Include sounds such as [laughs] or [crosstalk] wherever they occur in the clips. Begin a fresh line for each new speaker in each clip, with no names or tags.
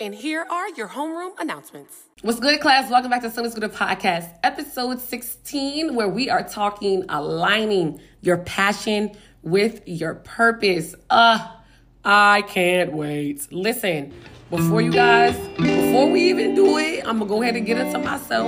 And here are your homeroom announcements. What's good, class? Welcome back to Sunday School Podcast, episode 16, where we are talking aligning your passion with your purpose. Uh, I can't wait. Listen, before you guys, before we even do it, I'm gonna go ahead and get into myself.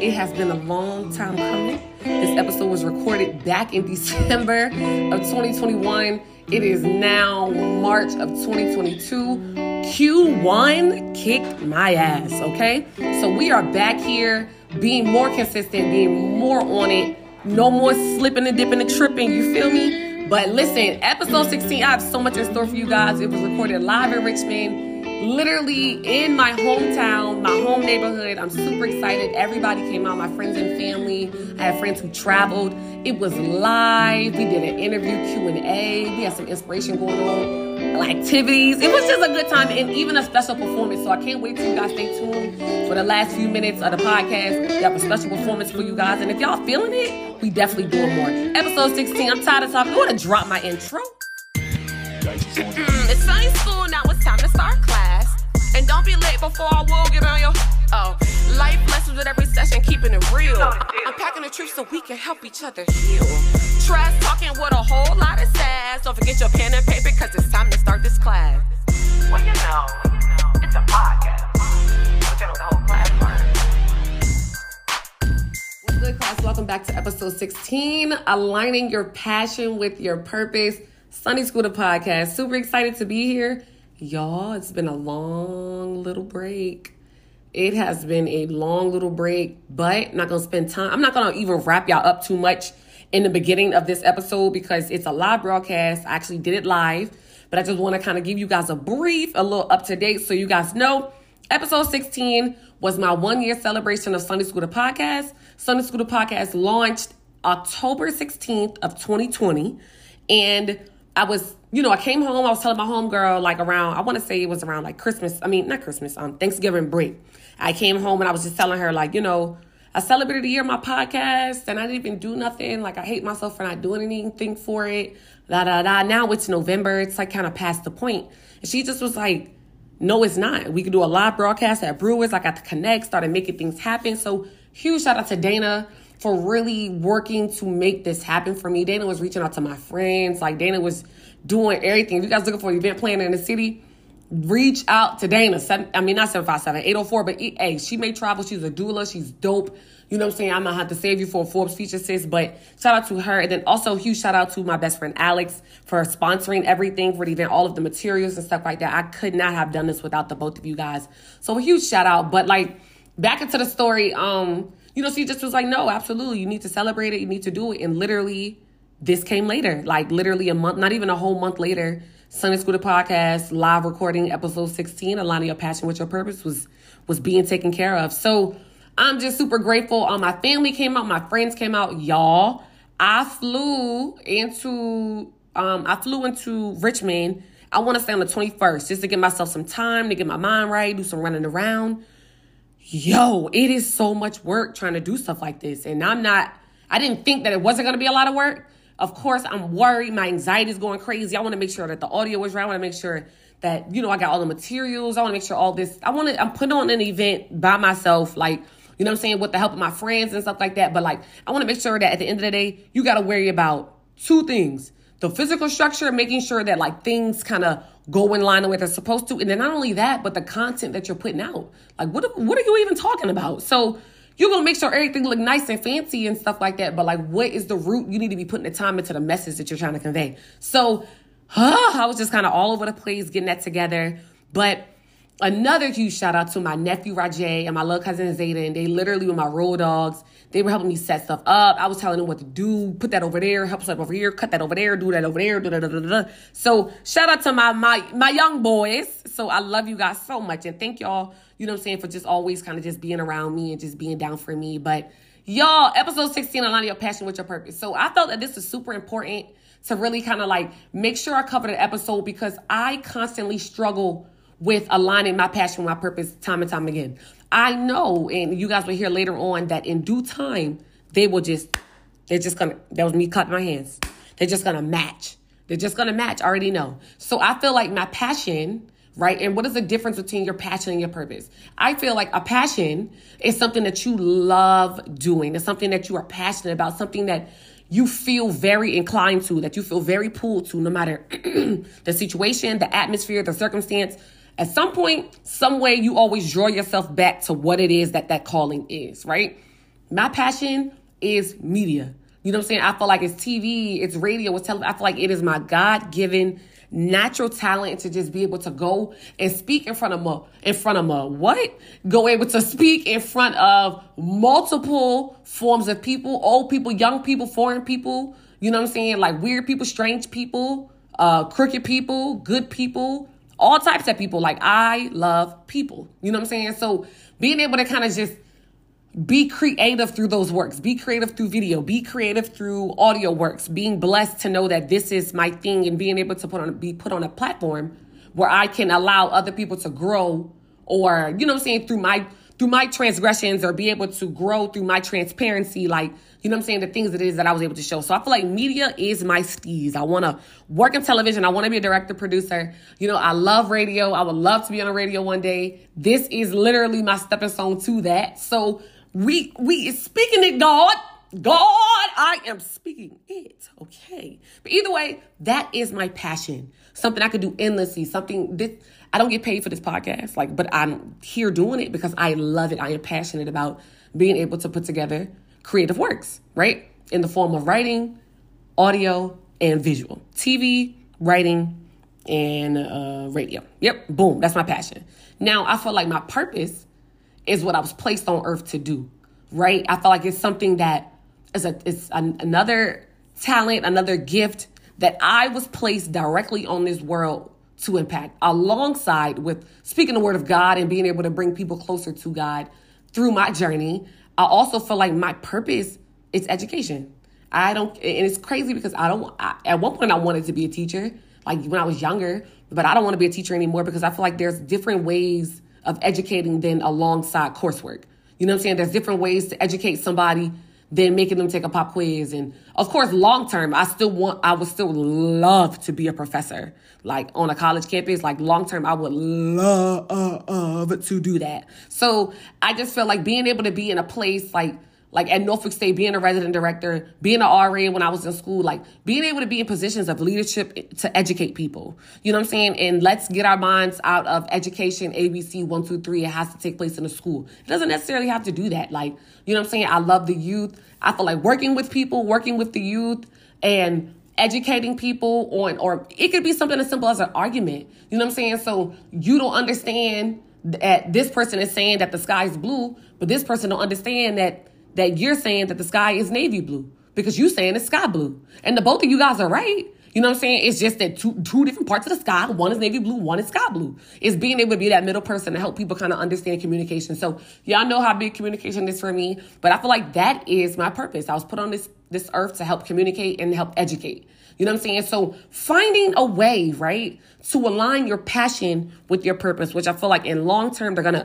It has been a long time coming. This episode was recorded back in [laughs] December of 2021. It is now March of 2022. Q1 kicked my ass, okay? So we are back here being more consistent, being more on it. No more slipping and dipping and tripping, you feel me? But listen, episode 16, I have so much in store for you guys. It was recorded live in Richmond literally in my hometown, my home neighborhood. I'm super excited. Everybody came out, my friends and family. I had friends who traveled. It was live. We did an interview Q&A. We had some inspiration going on, activities. It was just a good time and even a special performance. So I can't wait till you guys stay tuned for the last few minutes of the podcast. We have a special performance for you guys. And if y'all feeling it, we definitely doing more. Episode 16, I'm tired of talking. I want to drop my intro. And don't be late before I will get on your. Oh, life lessons with every session, keeping it real. I'm packing the truth so we can help each other heal. Trash talking with a whole lot of sass. Don't forget your pen and paper, cause it's time to start this class.
Well, you know, it's a podcast. But you know, the whole class part.
What's good, class? Welcome back to episode 16 Aligning Your Passion with Your Purpose. Sunday School the podcast. Super excited to be here. Y'all, it's been a long little break. It has been a long little break, but I'm not gonna spend time. I'm not gonna even wrap y'all up too much in the beginning of this episode because it's a live broadcast. I actually did it live, but I just want to kind of give you guys a brief, a little up to date, so you guys know. Episode 16 was my one year celebration of Sunday School the podcast. Sunday School the podcast launched October 16th of 2020, and I was, you know, I came home. I was telling my homegirl like around, I want to say it was around like Christmas. I mean, not Christmas, um, Thanksgiving break. I came home and I was just telling her like, you know, I celebrated the year of my podcast and I didn't even do nothing. Like I hate myself for not doing anything for it. Da da da. Now it's November. It's like kind of past the point. And she just was like, no, it's not. We could do a live broadcast at Brewers. I got to connect, started making things happen. So huge shout out to Dana for really working to make this happen for me. Dana was reaching out to my friends. Like Dana was doing everything. If you guys looking for an event planner in the city, reach out to Dana. Seven, I mean, not 757, 804, but hey, she may travel. She's a doula. She's dope. You know what I'm saying? I'm going to have to save you for a Forbes feature, sis. But shout out to her. And then also huge shout out to my best friend Alex for sponsoring everything for the event, all of the materials and stuff like that. I could not have done this without the both of you guys. So a huge shout out. But like, back into the story, um, you know, she just was like, no, absolutely. You need to celebrate it. You need to do it. And literally, this came later, like literally a month, not even a whole month later. Sunday School the podcast, live recording episode 16, Aligning Your Passion with Your Purpose was was being taken care of. So I'm just super grateful. Um, my family came out, my friends came out, y'all. I flew into um I flew into Richmond. I want to stay on the 21st just to give myself some time to get my mind right, do some running around. Yo, it is so much work trying to do stuff like this. And I'm not, I didn't think that it wasn't going to be a lot of work. Of course, I'm worried. My anxiety is going crazy. I want to make sure that the audio is right. I want to make sure that, you know, I got all the materials. I want to make sure all this, I want to, I'm putting on an event by myself, like, you know what I'm saying, with the help of my friends and stuff like that. But like, I want to make sure that at the end of the day, you got to worry about two things the physical structure, making sure that like things kind of go in line the way they're supposed to. And then not only that, but the content that you're putting out. Like, what, what are you even talking about? So, you're gonna make sure everything look nice and fancy and stuff like that. But like, what is the root? You need to be putting the time into the message that you're trying to convey. So, huh, I was just kind of all over the place getting that together. But another huge shout out to my nephew Rajay and my little cousin Zayden. They literally were my road dogs. They were helping me set stuff up. I was telling them what to do, put that over there, help up over here, cut that over there, do that over there, da da da da da. So shout out to my my my young boys. So I love you guys so much and thank y'all you know what I'm saying, for just always kind of just being around me and just being down for me. But y'all, episode 16, aligning your passion with your purpose. So I felt that this is super important to really kind of like make sure I cover the episode because I constantly struggle with aligning my passion with my purpose time and time again. I know, and you guys will hear later on that in due time, they will just, they're just gonna, that was me cutting my hands. They're just gonna match. They're just gonna match. I already know. So I feel like my passion, right? And what is the difference between your passion and your purpose? I feel like a passion is something that you love doing. It's something that you are passionate about, something that you feel very inclined to, that you feel very pulled to, no matter [clears throat] the situation, the atmosphere, the circumstance. At some point, some way, you always draw yourself back to what it is that that calling is, right? My passion is media. You know what I'm saying? I feel like it's TV, it's radio, it's television. I feel like it is my God given natural talent to just be able to go and speak in front of a in front of a what? Go able to speak in front of multiple forms of people, old people, young people, foreign people, you know what I'm saying? Like weird people, strange people, uh crooked people, good people, all types of people. Like I love people. You know what I'm saying? So being able to kind of just be creative through those works. Be creative through video. Be creative through audio works. Being blessed to know that this is my thing and being able to put on be put on a platform where I can allow other people to grow or you know what I'm saying through my through my transgressions or be able to grow through my transparency like you know what I'm saying the things that it is that I was able to show. So I feel like media is my steez. I want to work in television. I want to be a director producer. You know, I love radio. I would love to be on a radio one day. This is literally my stepping stone to that. So we we speaking it, God. God, I am speaking it. Okay. But either way, that is my passion. Something I could do endlessly. Something this I don't get paid for this podcast, like, but I'm here doing it because I love it. I am passionate about being able to put together creative works, right? In the form of writing, audio, and visual. TV, writing, and uh, radio. Yep, boom, that's my passion. Now, I feel like my purpose is what I was placed on earth to do, right? I feel like it's something that is a it's an, another talent, another gift that I was placed directly on this world to impact alongside with speaking the word of God and being able to bring people closer to God through my journey. I also feel like my purpose is education. I don't, and it's crazy because I don't, I, at one point I wanted to be a teacher, like when I was younger, but I don't want to be a teacher anymore because I feel like there's different ways of educating than alongside coursework. You know what I'm saying? There's different ways to educate somebody than making them take a pop quiz. And of course, long term, I still want, I would still love to be a professor, like on a college campus. Like long term, I would love to do that. So I just feel like being able to be in a place like, like at Norfolk State, being a resident director, being an RA when I was in school, like being able to be in positions of leadership to educate people. You know what I'm saying? And let's get our minds out of education, ABC, one, two, three. It has to take place in a school. It doesn't necessarily have to do that. Like, you know what I'm saying? I love the youth. I feel like working with people, working with the youth, and educating people on, or it could be something as simple as an argument. You know what I'm saying? So you don't understand that this person is saying that the sky is blue, but this person don't understand that that you're saying that the sky is navy blue because you're saying it's sky blue. And the both of you guys are right. You know what I'm saying? It's just that two two different parts of the sky. One is navy blue, one is sky blue. It's being able to be that middle person to help people kind of understand communication. So y'all know how big communication is for me, but I feel like that is my purpose. I was put on this this earth to help communicate and help educate. You know what I'm saying? So finding a way, right, to align your passion with your purpose, which I feel like in long term they're gonna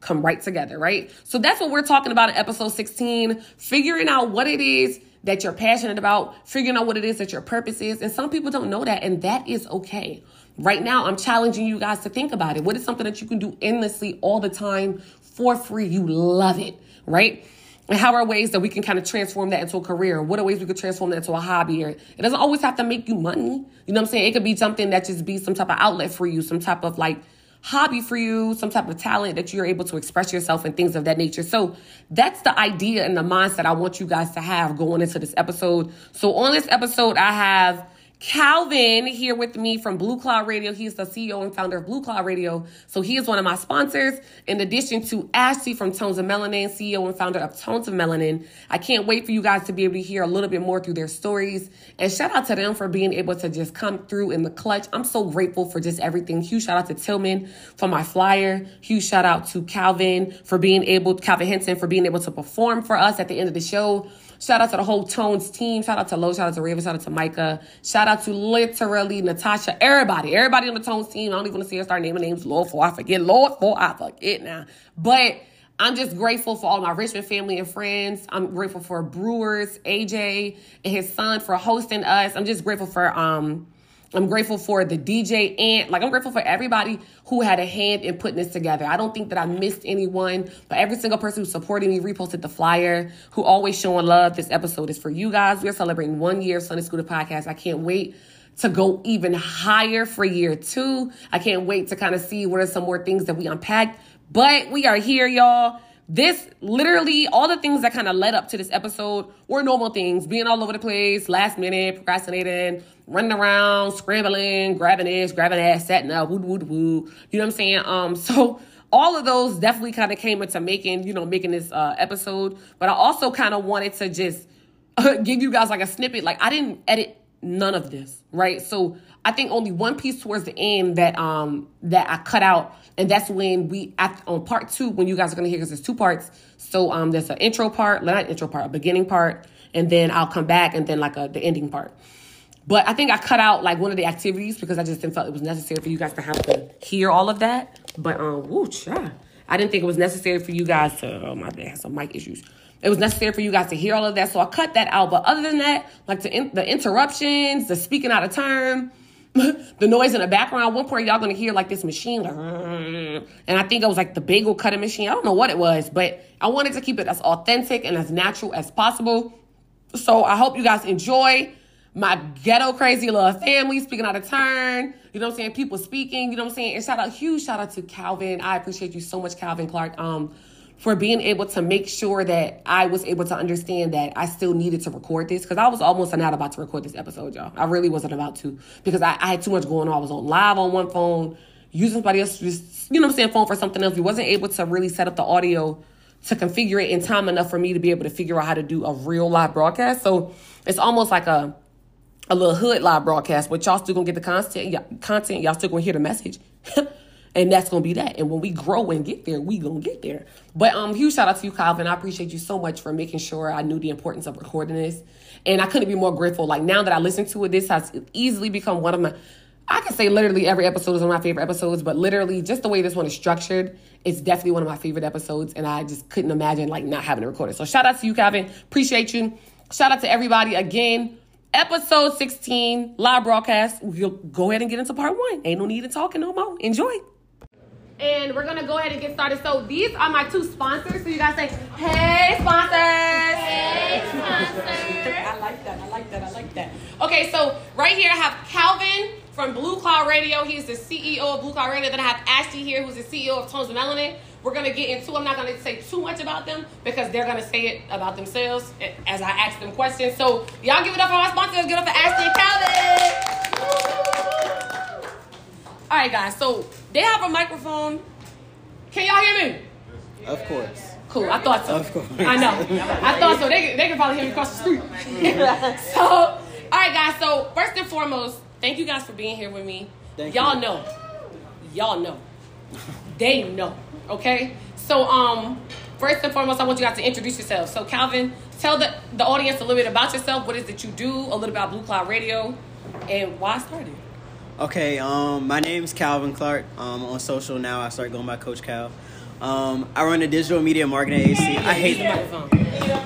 come right together, right? So that's what we're talking about in episode 16, figuring out what it is that you're passionate about, figuring out what it is that your purpose is. And some people don't know that, and that is okay. Right now, I'm challenging you guys to think about it. What is something that you can do endlessly all the time for free? You love it, right? And how are ways that we can kind of transform that into a career? What are ways we could transform that into a hobby? Or it doesn't always have to make you money. You know what I'm saying? It could be something that just be some type of outlet for you, some type of like hobby for you, some type of talent that you're able to express yourself and things of that nature. So that's the idea and the mindset I want you guys to have going into this episode. So on this episode, I have Calvin here with me from Blue Cloud Radio. He's the CEO and founder of Blue Cloud Radio. So he is one of my sponsors, in addition to Ashley from Tones of Melanin, CEO and founder of Tones of Melanin. I can't wait for you guys to be able to hear a little bit more through their stories. And shout out to them for being able to just come through in the clutch. I'm so grateful for just everything. Huge shout out to Tillman for my flyer. Huge shout out to Calvin for being able, Calvin Henson for being able to perform for us at the end of the show. Shout out to the whole Tones team. Shout out to Lo. Shout out to Raven. Shout out to Micah. Shout out to literally Natasha. Everybody. Everybody on the Tones team. I don't even want to see her start naming names. Lord, for I forget. Lord, for I forget now. But I'm just grateful for all my Richmond family and friends. I'm grateful for Brewers, AJ, and his son for hosting us. I'm just grateful for um I'm grateful for the DJ and like I'm grateful for everybody who had a hand in putting this together. I don't think that I missed anyone, but every single person who supported me, reposted the flyer, who always showing love. This episode is for you guys. We're celebrating one year of Sunday School podcast. I can't wait to go even higher for year two. I can't wait to kind of see what are some more things that we unpacked. But we are here, y'all. This literally, all the things that kind of led up to this episode were normal things being all over the place, last minute, procrastinating, running around, scrambling, grabbing this, grabbing that, setting up, woo, woo, woo. You know what I'm saying? Um, [laughs] so all of those definitely kind of came into making, you know, making this uh, episode. But I also kind of wanted to just [laughs] give you guys like a snippet. Like, I didn't edit none of this, right? So I think only one piece towards the end that um that I cut out, and that's when we at, on part two when you guys are gonna hear because there's two parts. So um there's an intro part, not intro part, a beginning part, and then I'll come back and then like a the ending part. But I think I cut out like one of the activities because I just didn't felt it was necessary for you guys to have to hear all of that. But um, woo, yeah. I didn't think it was necessary for you guys to. Oh my bad, I have some mic issues. It was necessary for you guys to hear all of that, so I cut that out. But other than that, like the in, the interruptions, the speaking out of turn, [laughs] the noise in the background. One point, y'all gonna hear like this machine, like, and I think it was like the bagel cutting machine. I don't know what it was, but I wanted to keep it as authentic and as natural as possible. So I hope you guys enjoy my ghetto crazy little family speaking out of turn. You know what I'm saying? People speaking. You know what I'm saying? And shout out, huge shout out to Calvin. I appreciate you so much, Calvin Clark. Um, for being able to make sure that I was able to understand that I still needed to record this because I was almost not about to record this episode, y'all. I really wasn't about to because I, I had too much going on. I was on live on one phone, using somebody else's, you know what I'm saying, phone for something else. We wasn't able to really set up the audio to configure it in time enough for me to be able to figure out how to do a real live broadcast. So it's almost like a a little hood live broadcast, but y'all still gonna get the content. Y'all, content, y'all still gonna hear the message. [laughs] and that's gonna be that. And when we grow and get there, we gonna get there. But um, huge shout out to you, Calvin. I appreciate you so much for making sure I knew the importance of recording this, and I couldn't be more grateful. Like now that I listen to it, this has easily become one of my. I can say literally every episode is one of my favorite episodes, but literally just the way this one is structured, it's definitely one of my favorite episodes, and I just couldn't imagine like not having it recorded. So shout out to you, Calvin. Appreciate you. Shout out to everybody again. Episode 16, live broadcast. We'll go ahead and get into part one. Ain't no need to talking no more. Enjoy. And we're gonna go ahead and get started. So these are my two sponsors. So you guys say, hey sponsors. Hey sponsors. I like that. I like that. I like that. Okay, so right here I have Calvin from Blue Cloud Radio. He's the CEO of Blue Cloud Radio. Then I have Ashley here, who's the CEO of Tones of Melanin. We're gonna get into. I'm not gonna say too much about them because they're gonna say it about themselves eh, as I ask them questions. So y'all give it up for my sponsors. Give it up for Ashley and Calvin. All right, guys. So they have a microphone. Can y'all hear me?
Of course.
Cool. I thought so.
Of course.
I know. I thought so. They, they can probably hear me across the street. [laughs] so, all right, guys. So first and foremost, thank you guys for being here with me.
Thank
y'all
you.
know. Y'all know. They know. Okay. So, um, first and foremost, I want you guys to introduce yourselves. So, Calvin, tell the the audience a little bit about yourself. What is it you do? A little about Blue Cloud Radio, and why I started.
Okay, um, my is Calvin Clark. Um, on social now, I start going by Coach Cal. Um, I run a digital media marketing agency. I hate
the microphone.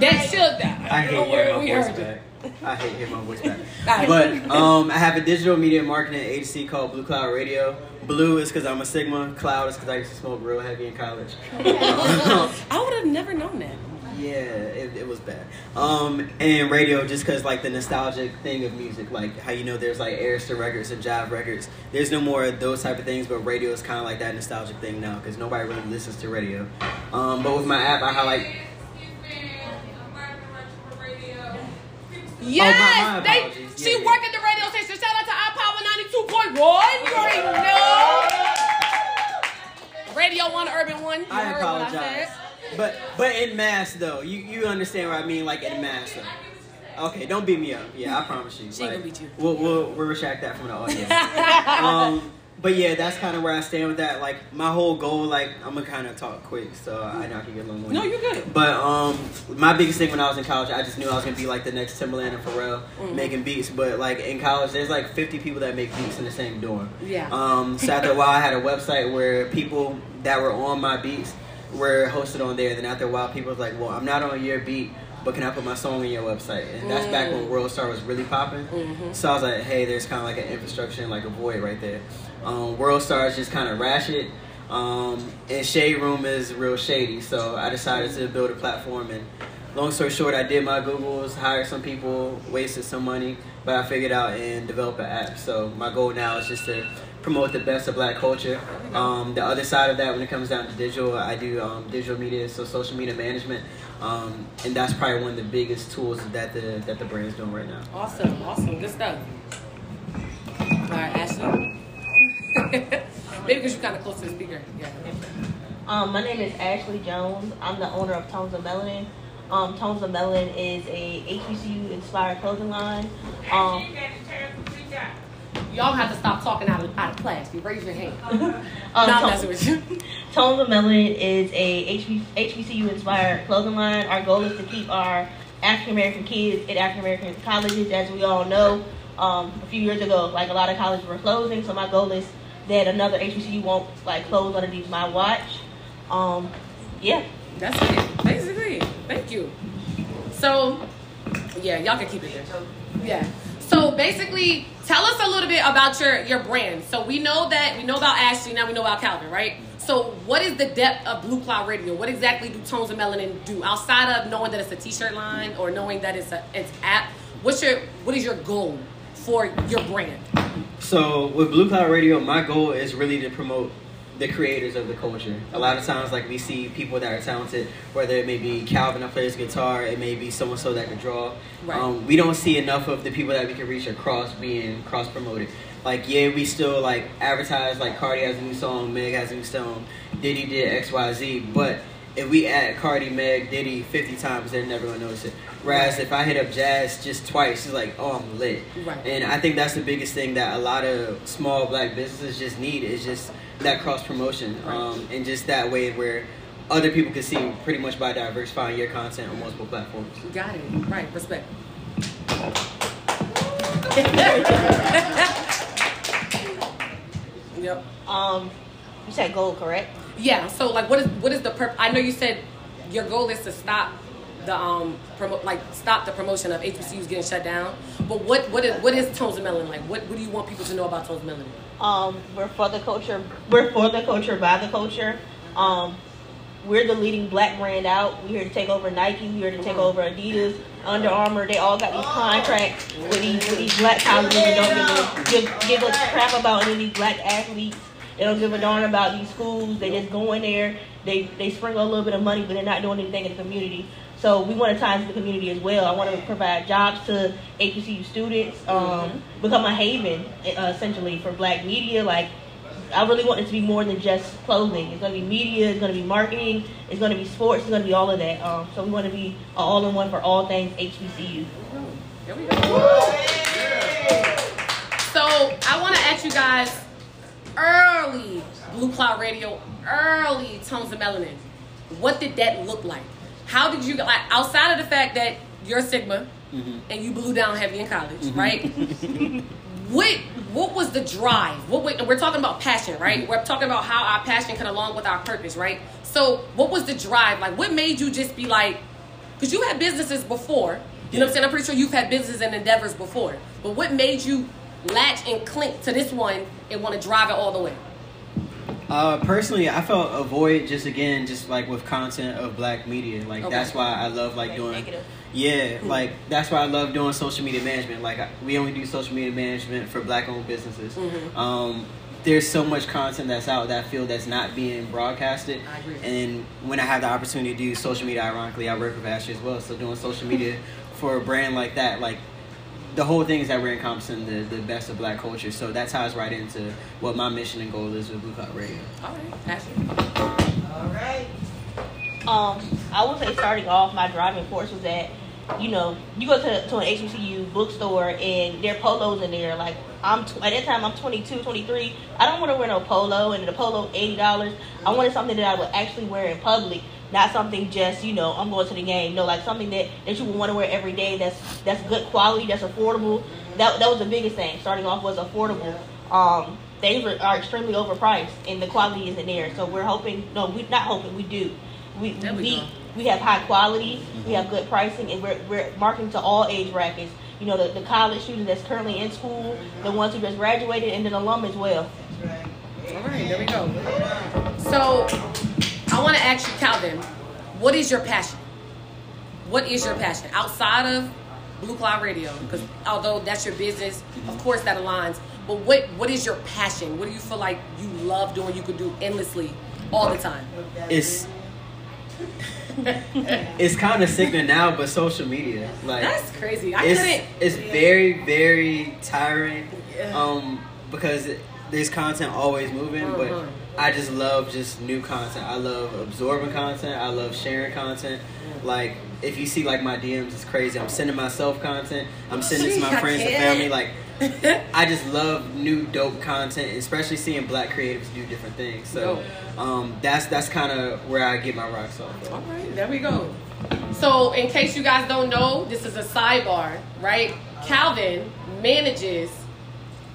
That should.
I hate
Don't
hearing
worry,
my
we
voice back. [laughs] I hate hearing my voice back. [laughs] But um, I have a digital media marketing agency called Blue Cloud Radio. Blue is because I'm a Sigma. Cloud is because I used to smoke real heavy in college. [laughs]
I would have never known that.
Yeah, it, it was bad. Um, and radio, just because like the nostalgic thing of music, like how you know there's like Arista records and Jive records. There's no more of those type of things, but radio is kind of like that nostalgic thing now because nobody really listens to radio. Um, but with my app, I highlight.
Yes,
my
they.
apologies.
She
Yeah, yeah.
at the radio station. Shout out to iPower ninety two point one. You already know. Radio one, Urban one. You
I
I
apologize.
said.
But but in mass though, you you understand what I mean? Like in mass though. Okay, don't beat me up. Yeah, I promise you.
She
Like,
gonna beat you.
We'll, we'll we'll retract that from the audience. [laughs] um, but yeah, that's kind of where I stand with that. Like my whole goal, like I'm gonna kind of talk quick, so I know I can get a little more.
No, you're good.
But um, my biggest thing when I was in college, I just knew I was gonna be like the next Timbaland and Pharrell
Mm-hmm.
making beats. But like in college, there's like 50 people that make beats in the same dorm.
Yeah.
Um, so after a while, I had a website where people that were on my beats, we're hosted on there. Then after a while, people was like, "Well, I'm not on your beat, but can I put my song on your website?" And that's back when World Star was really popping. So I was like, "Hey, there's kind of like an infrastructure and like a void right there." Um, World Star is just kind of ratchet, um, and Shade Room is real shady. So I decided to build a platform and. Long story short, I did my Googles, hired some people, wasted some money, but I figured out and developed an app. So my goal now is just to promote the best of black culture. Um, the other side of that, when it comes down to digital, I do um, digital media, so social media management, um, and that's probably one of the biggest tools that the that the brand is doing right now.
Awesome, awesome, good stuff. All right, Ashley. [laughs] Maybe because you're kind of close to the speaker. Yeah.
Um, my name is Ashley Jones. I'm the owner of Tones of Melanin. Um, Tones of Melanin is a HBCU inspired clothing line. Um,
Y'all have to stop talking out of, out of class. You raise your hand. [laughs] [laughs]
um,
no, I'm
Tones-
with you.
Tones of Melanin is a HB, HBCU inspired clothing line. Our goal is to keep our African American kids at African American colleges. As we all know, um, a few years ago, like a lot of colleges were closing. So my goal is that another HBCU won't like close underneath my watch. Um, yeah.
That's it, basically. Thank you. So, yeah, y'all can keep it there. Yeah. So basically, tell us a little bit about your your brand. So we know that we know about Ashley, now we know about Calvin, right? So what is the depth of Blue Cloud Radio? What exactly do Tones of Melanin do outside of knowing that it's a T-shirt line or knowing that it's a it's app? What's your what is your goal for your brand?
So with Blue Cloud Radio, my goal is really to promote the creators of the culture. A lot of times, like we see people that are talented, whether it may be Calvin that plays guitar, it may be someone so that could draw.
Right.
Um, we don't see enough of the people that we can reach across being cross promoted. Like yeah, we still like advertise like Cardi has a new song, Meg has a new song, Diddy did X Y Z, but if we add Cardi, Meg, Diddy 50 times, they're never gonna notice it. Whereas if I hit up Jazz just twice, it's like, oh, I'm lit.
Right.
And I think that's the biggest thing that a lot of small black businesses just need is just that cross promotion, um, and just that way where other people can see pretty much by diversifying your content on multiple platforms.
Got it. Right. Respect. [laughs] yep.
Um, you said goal, correct?
Yeah. So like, what is what is the purpose? I know you said your goal is to stop the um promote like stop the promotion of HBCUs getting shut down. But what what is what is Tones of Melanin like? What what do you want people to know about Tones of Melanin?
Um, we're for the culture. We're for the culture by the culture. Um, we're the leading black brand out. We're here to take over Nike. We're here to take over Adidas, Under Armour. They all got these contracts with these with these black colleges and don't give a, give, give a crap about any of these black athletes. They don't give a darn about these schools. They just go in there. They they sprinkle a little bit of money, but they're not doing anything in the community. So we want to tie into the community as well. I want to provide jobs to HBCU students, um, become a haven uh, essentially for Black media. Like I really want it to be more than just clothing. It's going to be media. It's going to be marketing. It's going to be sports. It's going to be all of that. Um, so we want to be all-in-one for all things HBCU.
There we go. So I want to ask you guys early Blue Cloud Radio, early Tones of Melanin. What did that look like? How did you like outside of the fact that you're Sigma mm-hmm. and you blew down heavy in college, mm-hmm. right? [laughs] what what was the drive? What we're talking about passion, right? Mm-hmm. We're talking about how our passion can along with our purpose, right? So what was the drive? Like what made you just be like because you had businesses before. You know what I'm saying? I'm pretty sure you've had businesses and endeavors before. But what made you latch and clink to this one and want to drive it all the way?
Uh, personally, I felt a void just again, just like with content of black media. Like
Okay.
that's why I love like doing.
Negative.
Yeah, like that's why I love doing social media management. Like I, we only do social media management for black-owned businesses.
Mhm.
Um, there's so much content that's out that field that's not being broadcasted.
I agree.
And when I have the opportunity to do social media, ironically, I work with Ashley as well. So doing social media [laughs] for a brand like that, like the whole thing is that we're encompassing the, the best of black culture. So that ties right into what my mission and goal is with Blue Cloud Radio.
All right, Ashley. All right.
Um, I would say starting off, my driving force was that, you know, you go to, to an HBCU bookstore and there are polos in there. Like, I'm t- at that time, I'm 22, 23. I don't want to wear no polo, and the polo $80. I wanted something that I would actually wear in public, not something just, you know, I'm going to the game. No, like something that, that you would want to wear every day that's that's good quality, that's affordable. That, that was the biggest thing. Starting off was affordable. Um, things are, are extremely overpriced and the quality isn't there. So we're hoping. No, we're not hoping. We do. We
we
we, we have high quality. We mm-hmm. have good pricing, and we're we're marketing to all age brackets. You know, the, the college student that's currently in school, the ones who just graduated, and then alum as well.
All right, there we go. So, I want to ask you, Calvin, what is your passion? What is your passion outside of Blue Cloud Radio? Because although that's your business, of course that aligns. But what what is your passion? What do you feel like you love doing? You could do endlessly, all the time.
It's [laughs] it's kind of sickening now, but social media, like
That's crazy. I
it's
couldn't.
it's very very tiring,
Yeah.
um, because there's content always moving,
Mhm.
but I just love just new content. I love absorbing content. I love sharing content. Like if you see like my DMs, it's crazy. I'm sending myself content. I'm sending it to
I
my friends and
can't.
family. Like [laughs] I just love new dope content, especially seeing black creatives do different things. So um, that's that's kind of where I get my rocks off.
All
Of.
right, there we go. So, in case you guys don't know, this is a sidebar, right? Calvin manages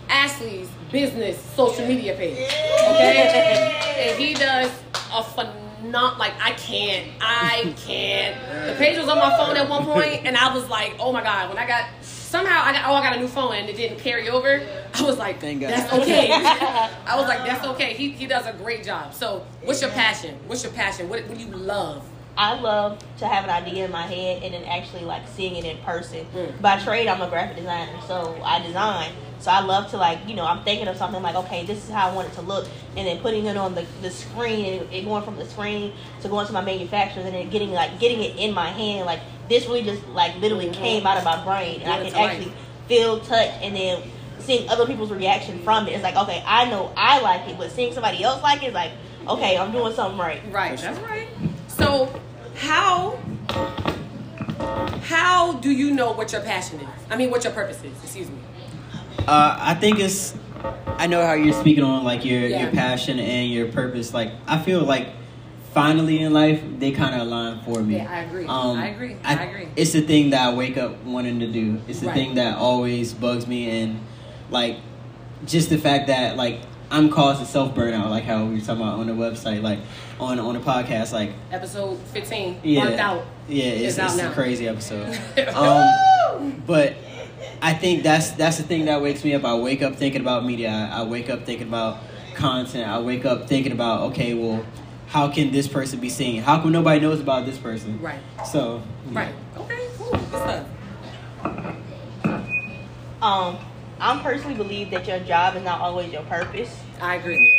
Ashley's business social media page, okay? And he does a phenom like I can't, I can't. The page was on my phone at one point, and I was like, oh my god. When I got somehow I got oh I got a new phone and it didn't carry over, I was like,
Thank God.
that's okay. I was like, that's okay. He he does a great job. So, what's your passion? What's your passion? What what do you love?
I love to have an idea in my head and then actually like seeing it in person.
Mm.
By trade, I'm a graphic designer, so I design. So I love to like, you know, I'm thinking of something like, okay, this is how I want it to look, and then putting it on the, the screen and it going from the screen to going to my manufacturers and then getting like getting it in my hand. Like this really just like literally
Mhm.
came out of my brain, and I can
to life.
actually feel, touch, and then seeing other people's reaction from it. It's like, okay, I know I like it, but seeing somebody else like it, is like, okay, I'm doing something right.
Right, that's right. So, how how do you know what your passion is? I mean, what your purpose is. Excuse me.
Uh, I think it's. I know how you're speaking on like your
Yeah.
your passion and your purpose. Like I feel like finally in life they kind of align for me.
Yeah, I agree.
Um,
I agree. I agree.
It's the thing that I wake up wanting to do. It's the
Right.
thing that always bugs me, and like just the fact that like I'm causing self burnout, like how we were talking about on the website, like on on the podcast, like
Episode fifteen.
yeah,
Burnt out.
yeah, it's,
It's out
it's a
now.
crazy episode. [laughs] um, but I think that's that's the thing that wakes me up. I wake up thinking about media. I, I wake up thinking about content. I wake up thinking about okay, well, how can this person be seen? How come nobody knows about this person?
Right.
So yeah.
Right. Okay. Cool. Good stuff.
Um, I personally believe that your job is not always your purpose.
I agree.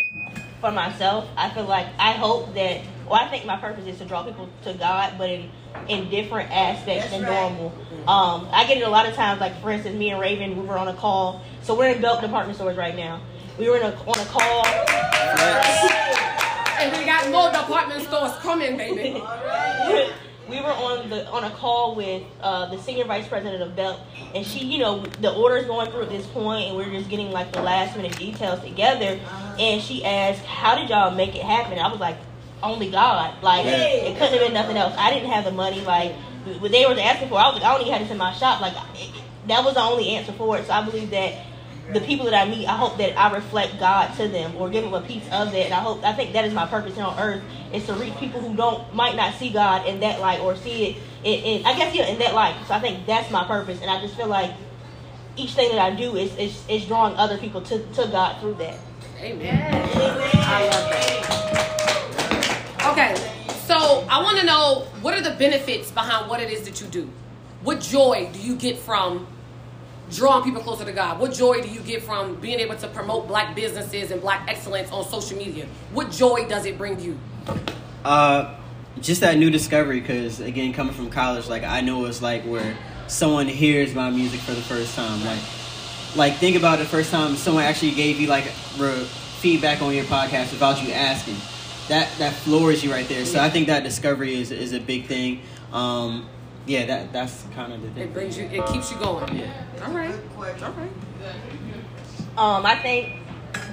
For myself, I feel like I hope that, well, I think my purpose is to draw people to God, but in in different aspects than normal. Um, I get it a lot of times. Like for instance, me and Raven, we were on a call. So we're in Belk department stores right now. We were in a, on a call.
And we got more department stores coming, baby. [laughs]
we were on the on a call with uh, the senior vice president of Belk, and she, you know, the order's going through at this point, and we're just getting like the last minute details together. And she asked, "How did y'all make it happen?" I was like, "Only God. Like it couldn't have been nothing else. I didn't have the money. Like what they were asking for, I was like, I only had this in my shop. Like it, that was the only answer for it. So I believe that." The people that I meet, I hope that I reflect God to them or give them a piece of that. And I hope, I think that is my purpose here on earth is to reach people who don't might not see God in that light or see it in, in I guess yeah in that light. So I think that's my purpose, and I just feel like each thing that I do is is, is drawing other people to, to God through that.
Amen. I love that. Okay, so I want to know what are the benefits behind what it is that you do? What joy do you get from drawing people closer to God? What joy do you get from being able to promote black businesses and black excellence on social media? What joy does it bring you?
Uh, just that new discovery, because again, coming from college, like I know it's like where someone hears my music for the first time. Like, like think about the first time someone actually gave you like re- feedback on your podcast without you asking. That that floors you right there. So I think that discovery is is a big thing. Um, yeah, that that's kind of the thing.
It brings you, it keeps you going.
Yeah.
All right, all right.
Um, I think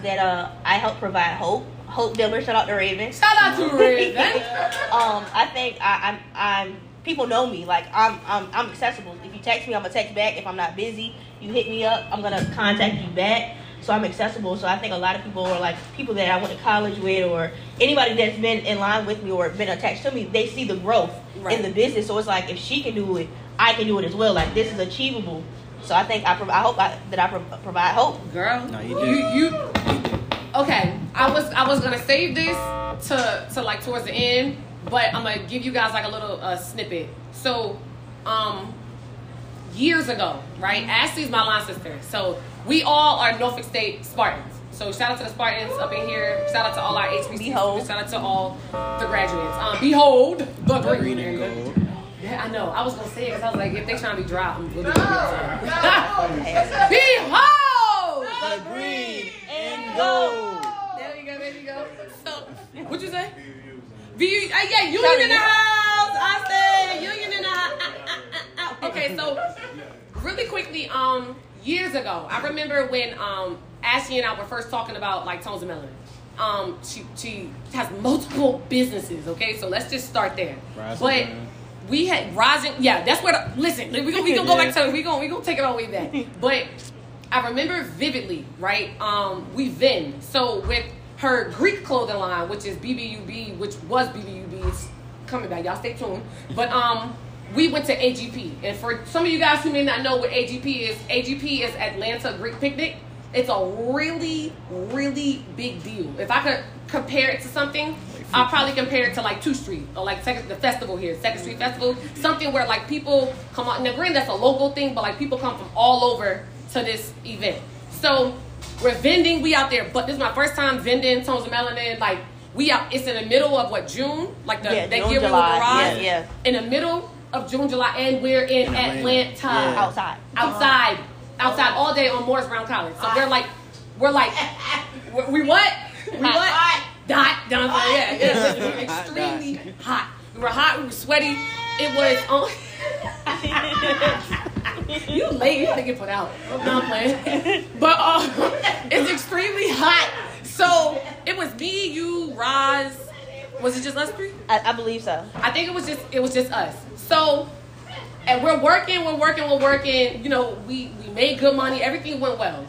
that uh, I help provide hope. Hope Diller, shout out to Raven.
Shout out to Raven. [laughs]
um, I think I, I'm I'm people know me like I'm I'm I'm accessible. If you text me, I'm gonna text back. If I'm not busy, you hit me up, I'm gonna contact you back. so I'm accessible. So I think a lot of people are like people that I went to college with, or anybody that's been in line with me or been attached to me. They see the growth
Right.
in the business, so it's like if she can do it, I can do it as well. Like this is achievable. So I think I, prov- I hope I, that I pro- provide hope.
Girl,
No, you
you,
do.
you okay. I was I was gonna save this to to like towards the end, but I'm gonna give you guys like a little uh, snippet. So, um, years ago, right? Ashley's my line sister, so we all are Norfolk State Spartans. So shout out to the Spartans up in here. Shout out to all our HBCUs.
Behold.
Shout out to all the graduates. Um, behold the green,
Green and gold.
Yeah, I know. I was gonna say it because I was like, if they trying to be dry, I'm gonna be [laughs] Behold!
The green and
gold.
There you go, there you go. So, what'd you say? V, uh, yeah, Union
Sorry.
in the house. I said Union in the house. Ah, ah, ah, ah. Okay, so really quickly, um, years ago, I remember when um Ashley and I were first talking about like tones of melanin. Um, she she has multiple businesses. Okay, so let's just start there.
Rising
but
Ground.
we had rising. Yeah, that's where. The, listen, we gonna we gonna go back to we gonna we gonna take it all the way back. [laughs] But I remember vividly, right? Um, we then so with her Greek clothing line, which is BBUB, which was BBUB, it's coming back. Y'all stay tuned. But um, we went to AGP, and for some of you guys who may not know what AGP is, AGP is Atlanta Greek Picnic. It's a really, really big deal. If I could compare it to something, I'll probably compare it to like Two Street or like second, the festival here, Second Street Festival. Something where like people come out. Now, granted, that's a local thing, but like people come from all over to this event. So we're vending. We out there, but this is my first time vending tones of melanin. Like we out. It's in the middle of what June, like the
Yeah,
that
June,
year we were
July.
garage.
Yeah, yeah.
In the middle of June, July, and we're in
In Atlanta.
Atlanta
Yeah.
Outside.
outside, outside all day on Morris Brown College. So we're like, we're like, we we what? We what? Dot, dot, yeah, yeah. We were extremely hot. We were hot. We were sweaty. It was on. [laughs] you late. You gotta get put out. No, I'm playing. But uh, it's extremely hot. So it was me, you, Roz. Was it just us three?
I, I believe so.
I think it was just it was just us. So and we're working, we're working, we're working. You know, we we made good money. Everything went well.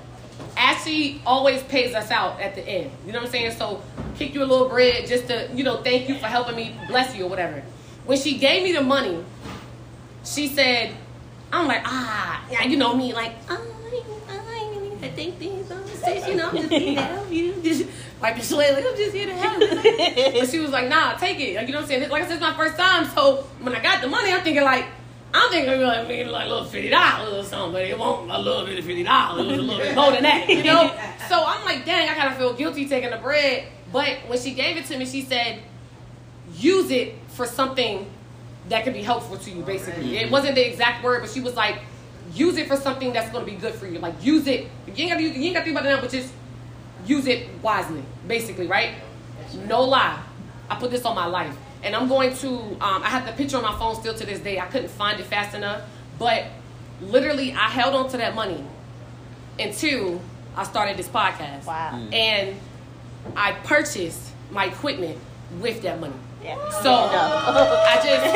Ashley always pays us out at the end. You know what I'm saying? So kick you a little bread just to you know thank you for helping me, bless you or whatever. When she gave me the money, she said, "I'm like ah, yeah, you know me, like I, I, I think these are [laughs] you know, I'm just here to help you, just like Shalay, like I'm just here to help." you. But she was like, nah, take it. Like, you know what I'm saying? Like I said, it's my first time. So when I got the money, I'm thinking like, I'm thinking like maybe like a little fifty dollars or something, but it won't a little bit of fifty dollars. It was a little bit [laughs] more than that, you know. [laughs] So I'm like, dang, I kind of feel guilty taking the bread. But when she gave it to me, she said, use it for something that could be helpful to you. Basically, it wasn't the exact word, but she was like, use it for something that's going to be good for you. Like use it. You ain't got to. You ain't got to think about it now, but just use it wisely. Basically, right? No lie. I put this on my life. And I'm going to, um, I have the picture on my phone still to this day. I couldn't find it fast enough. But literally, I held on to that money until I started this podcast.
Wow.
And I purchased my equipment with that money.
Yeah.
So I just,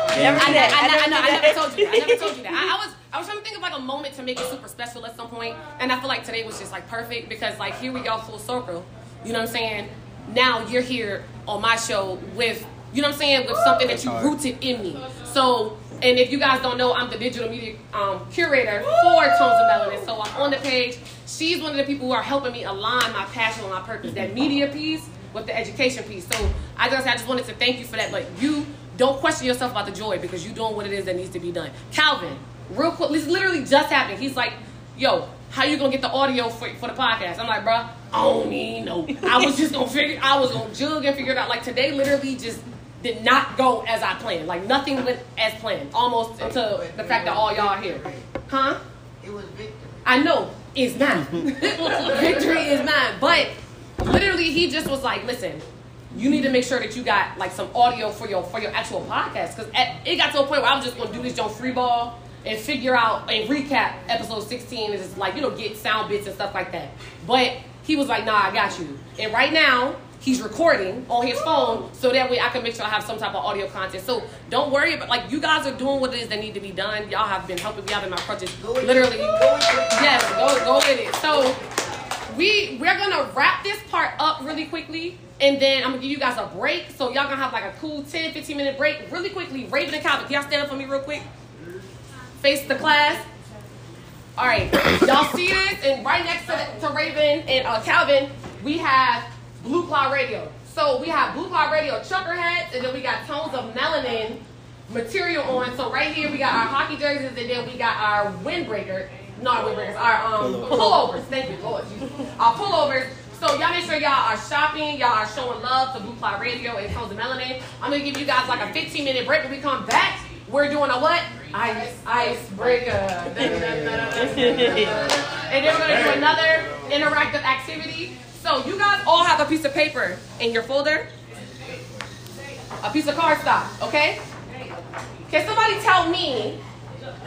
[laughs]
Never
I,
do
I,
that.
I, I,
never
know, I never told you. that. I never [laughs] told you that. I, I was I was trying to think of like a moment to make it super special at some point, and I feel like today was just like perfect because like here we go full circle. You know what I'm saying? Now you're here on my show with you know what I'm saying with something that you rooted in me. So. And if you guys don't know, I'm the digital media um, curator for Tones of Melanin. So I'm on the page. She's one of the people who are helping me align my passion and my purpose, that media piece with the education piece. So I just, I just wanted to thank you for that. But you don't question yourself about the joy because you're doing what it is that needs to be done. Calvin, real quick, this literally just happened. He's like, yo, how you gonna get the audio for, for the podcast? I'm like, bruh, I don't even know. I was just gonna figure, I was gonna jug and figure it out. Like today literally just did not go as I planned. Like nothing went as planned. Almost until the fact that all y'all are here. Huh?
It was victory.
I know it's mine. [laughs] Victory is mine. But literally, he just was like, "Listen, you need to make sure that you got like some audio for your for your actual podcast." Because it got to a point where I was just gonna do this on free ball and figure out and recap episode 16 and just like you know get sound bits and stuff like that. But he was like, "Nah, I got you." And right now. He's recording on his phone so that way I can make sure I have some type of audio content. So don't worry about like you guys are doing what it is that need to be done. Y'all have been helping me out in my project.
Go
Literally, Yes, go go with it. So we we're gonna wrap this part up really quickly, and then I'm gonna give you guys a break. So y'all gonna have like a cool 10, 15 minute break, really quickly. Raven and Calvin, can y'all stand up for me real quick? Face the class. All right, y'all see this, and right next to, to Raven and uh, Calvin, we have Blue Cloud Radio. So we have Blue Cloud Radio trucker hats, and then we got tones of melanin material on. So right here we got our hockey jerseys, and then we got our windbreaker. Not windbreakers, our um,
Pullovers.
Thank you, Lord Jesus. Our pullovers. So y'all make sure y'all are shopping, y'all are showing love to Blue Cloud Radio and Tones of Melanin. I'm gonna give you guys like a 15 minute break. When we come back, we're doing a what? Ice, icebreaker. [laughs] And then we're gonna do another interactive activity. So you guys all have a piece of paper in your folder, a piece of cardstock, okay? Can somebody tell me?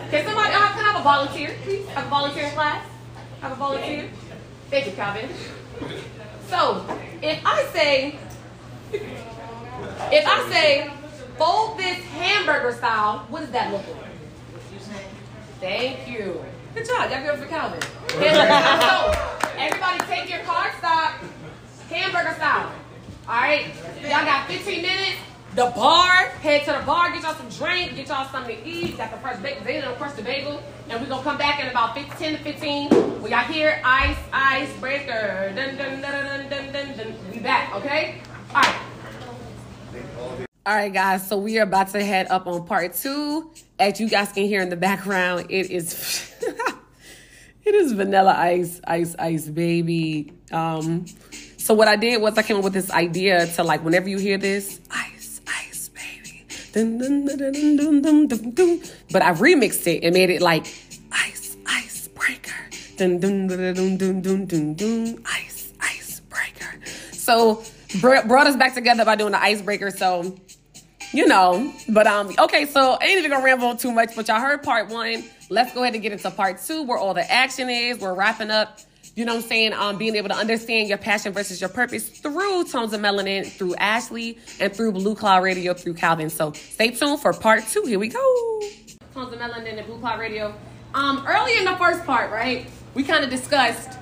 Can somebody? Uh, can I have a volunteer, please? Have a volunteer in class? Have a volunteer? Thank you, Calvin. So, if I say, if I say, fold this hamburger style, what does that look like? Thank you. Good job. Y'all it for Calvin. [laughs] So, everybody take your cardstock, hamburger style. All right. Y'all got 15 minutes. The bar, head to the bar, get y'all some drink, get y'all something to eat. Got the fresh bagel, they don't crush the bagel. And we're gonna come back in about 15 to 15. We got here, ice, ice breaker. Dun, dun, dun, dun, dun, dun, dun. We back, okay? All right. All right, guys. So we are about to head up on part two. As you guys can hear in the background, it is it is vanilla ice, ice, ice, baby. Um, so what I did was I came up with this idea to like whenever you hear this, ice, ice, baby. Dun, dun, dun. But I remixed it and made it like ice, ice breaker. Dun, dun, dun, dun, dun, dun, dun, dun. Ice, ice breaker. So br- brought us back together by doing the icebreaker. So you know. But um, okay, so I ain't even gonna ramble too much, but y'all heard part one. Let's go ahead and get into part two, where all the action is. We're wrapping up. You know I'm saying? Um, being able to understand your passion versus your purpose through Tones of Melanin, through Ashley, and through Blue Cloud Radio through Calvin. So stay tuned for part two. Here we go. Tones of Melanin and Blue Cloud Radio. Um, early in the first part, right? We kind of discussed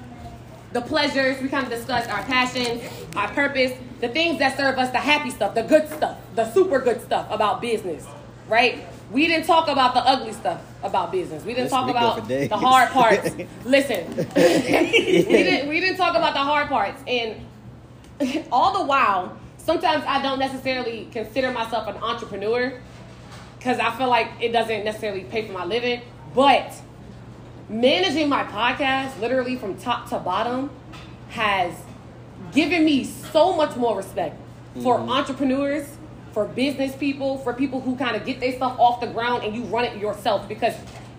the pleasures. We kind of discussed our passions, our purpose, the things that serve us, the happy stuff, the good stuff, the super good stuff about business, right? We didn't talk about the ugly stuff about business. We didn't
Listen,
talk about the hard parts. [laughs] Listen, [laughs] we didn't we didn't talk about the hard parts, and [laughs] all the while, sometimes I don't necessarily consider myself an entrepreneur because I feel like it doesn't necessarily pay for my living, but managing my podcast literally from top to bottom has given me so much more respect for mm-hmm. entrepreneurs for business people for people who kind of get their stuff off the ground and you run it yourself. Because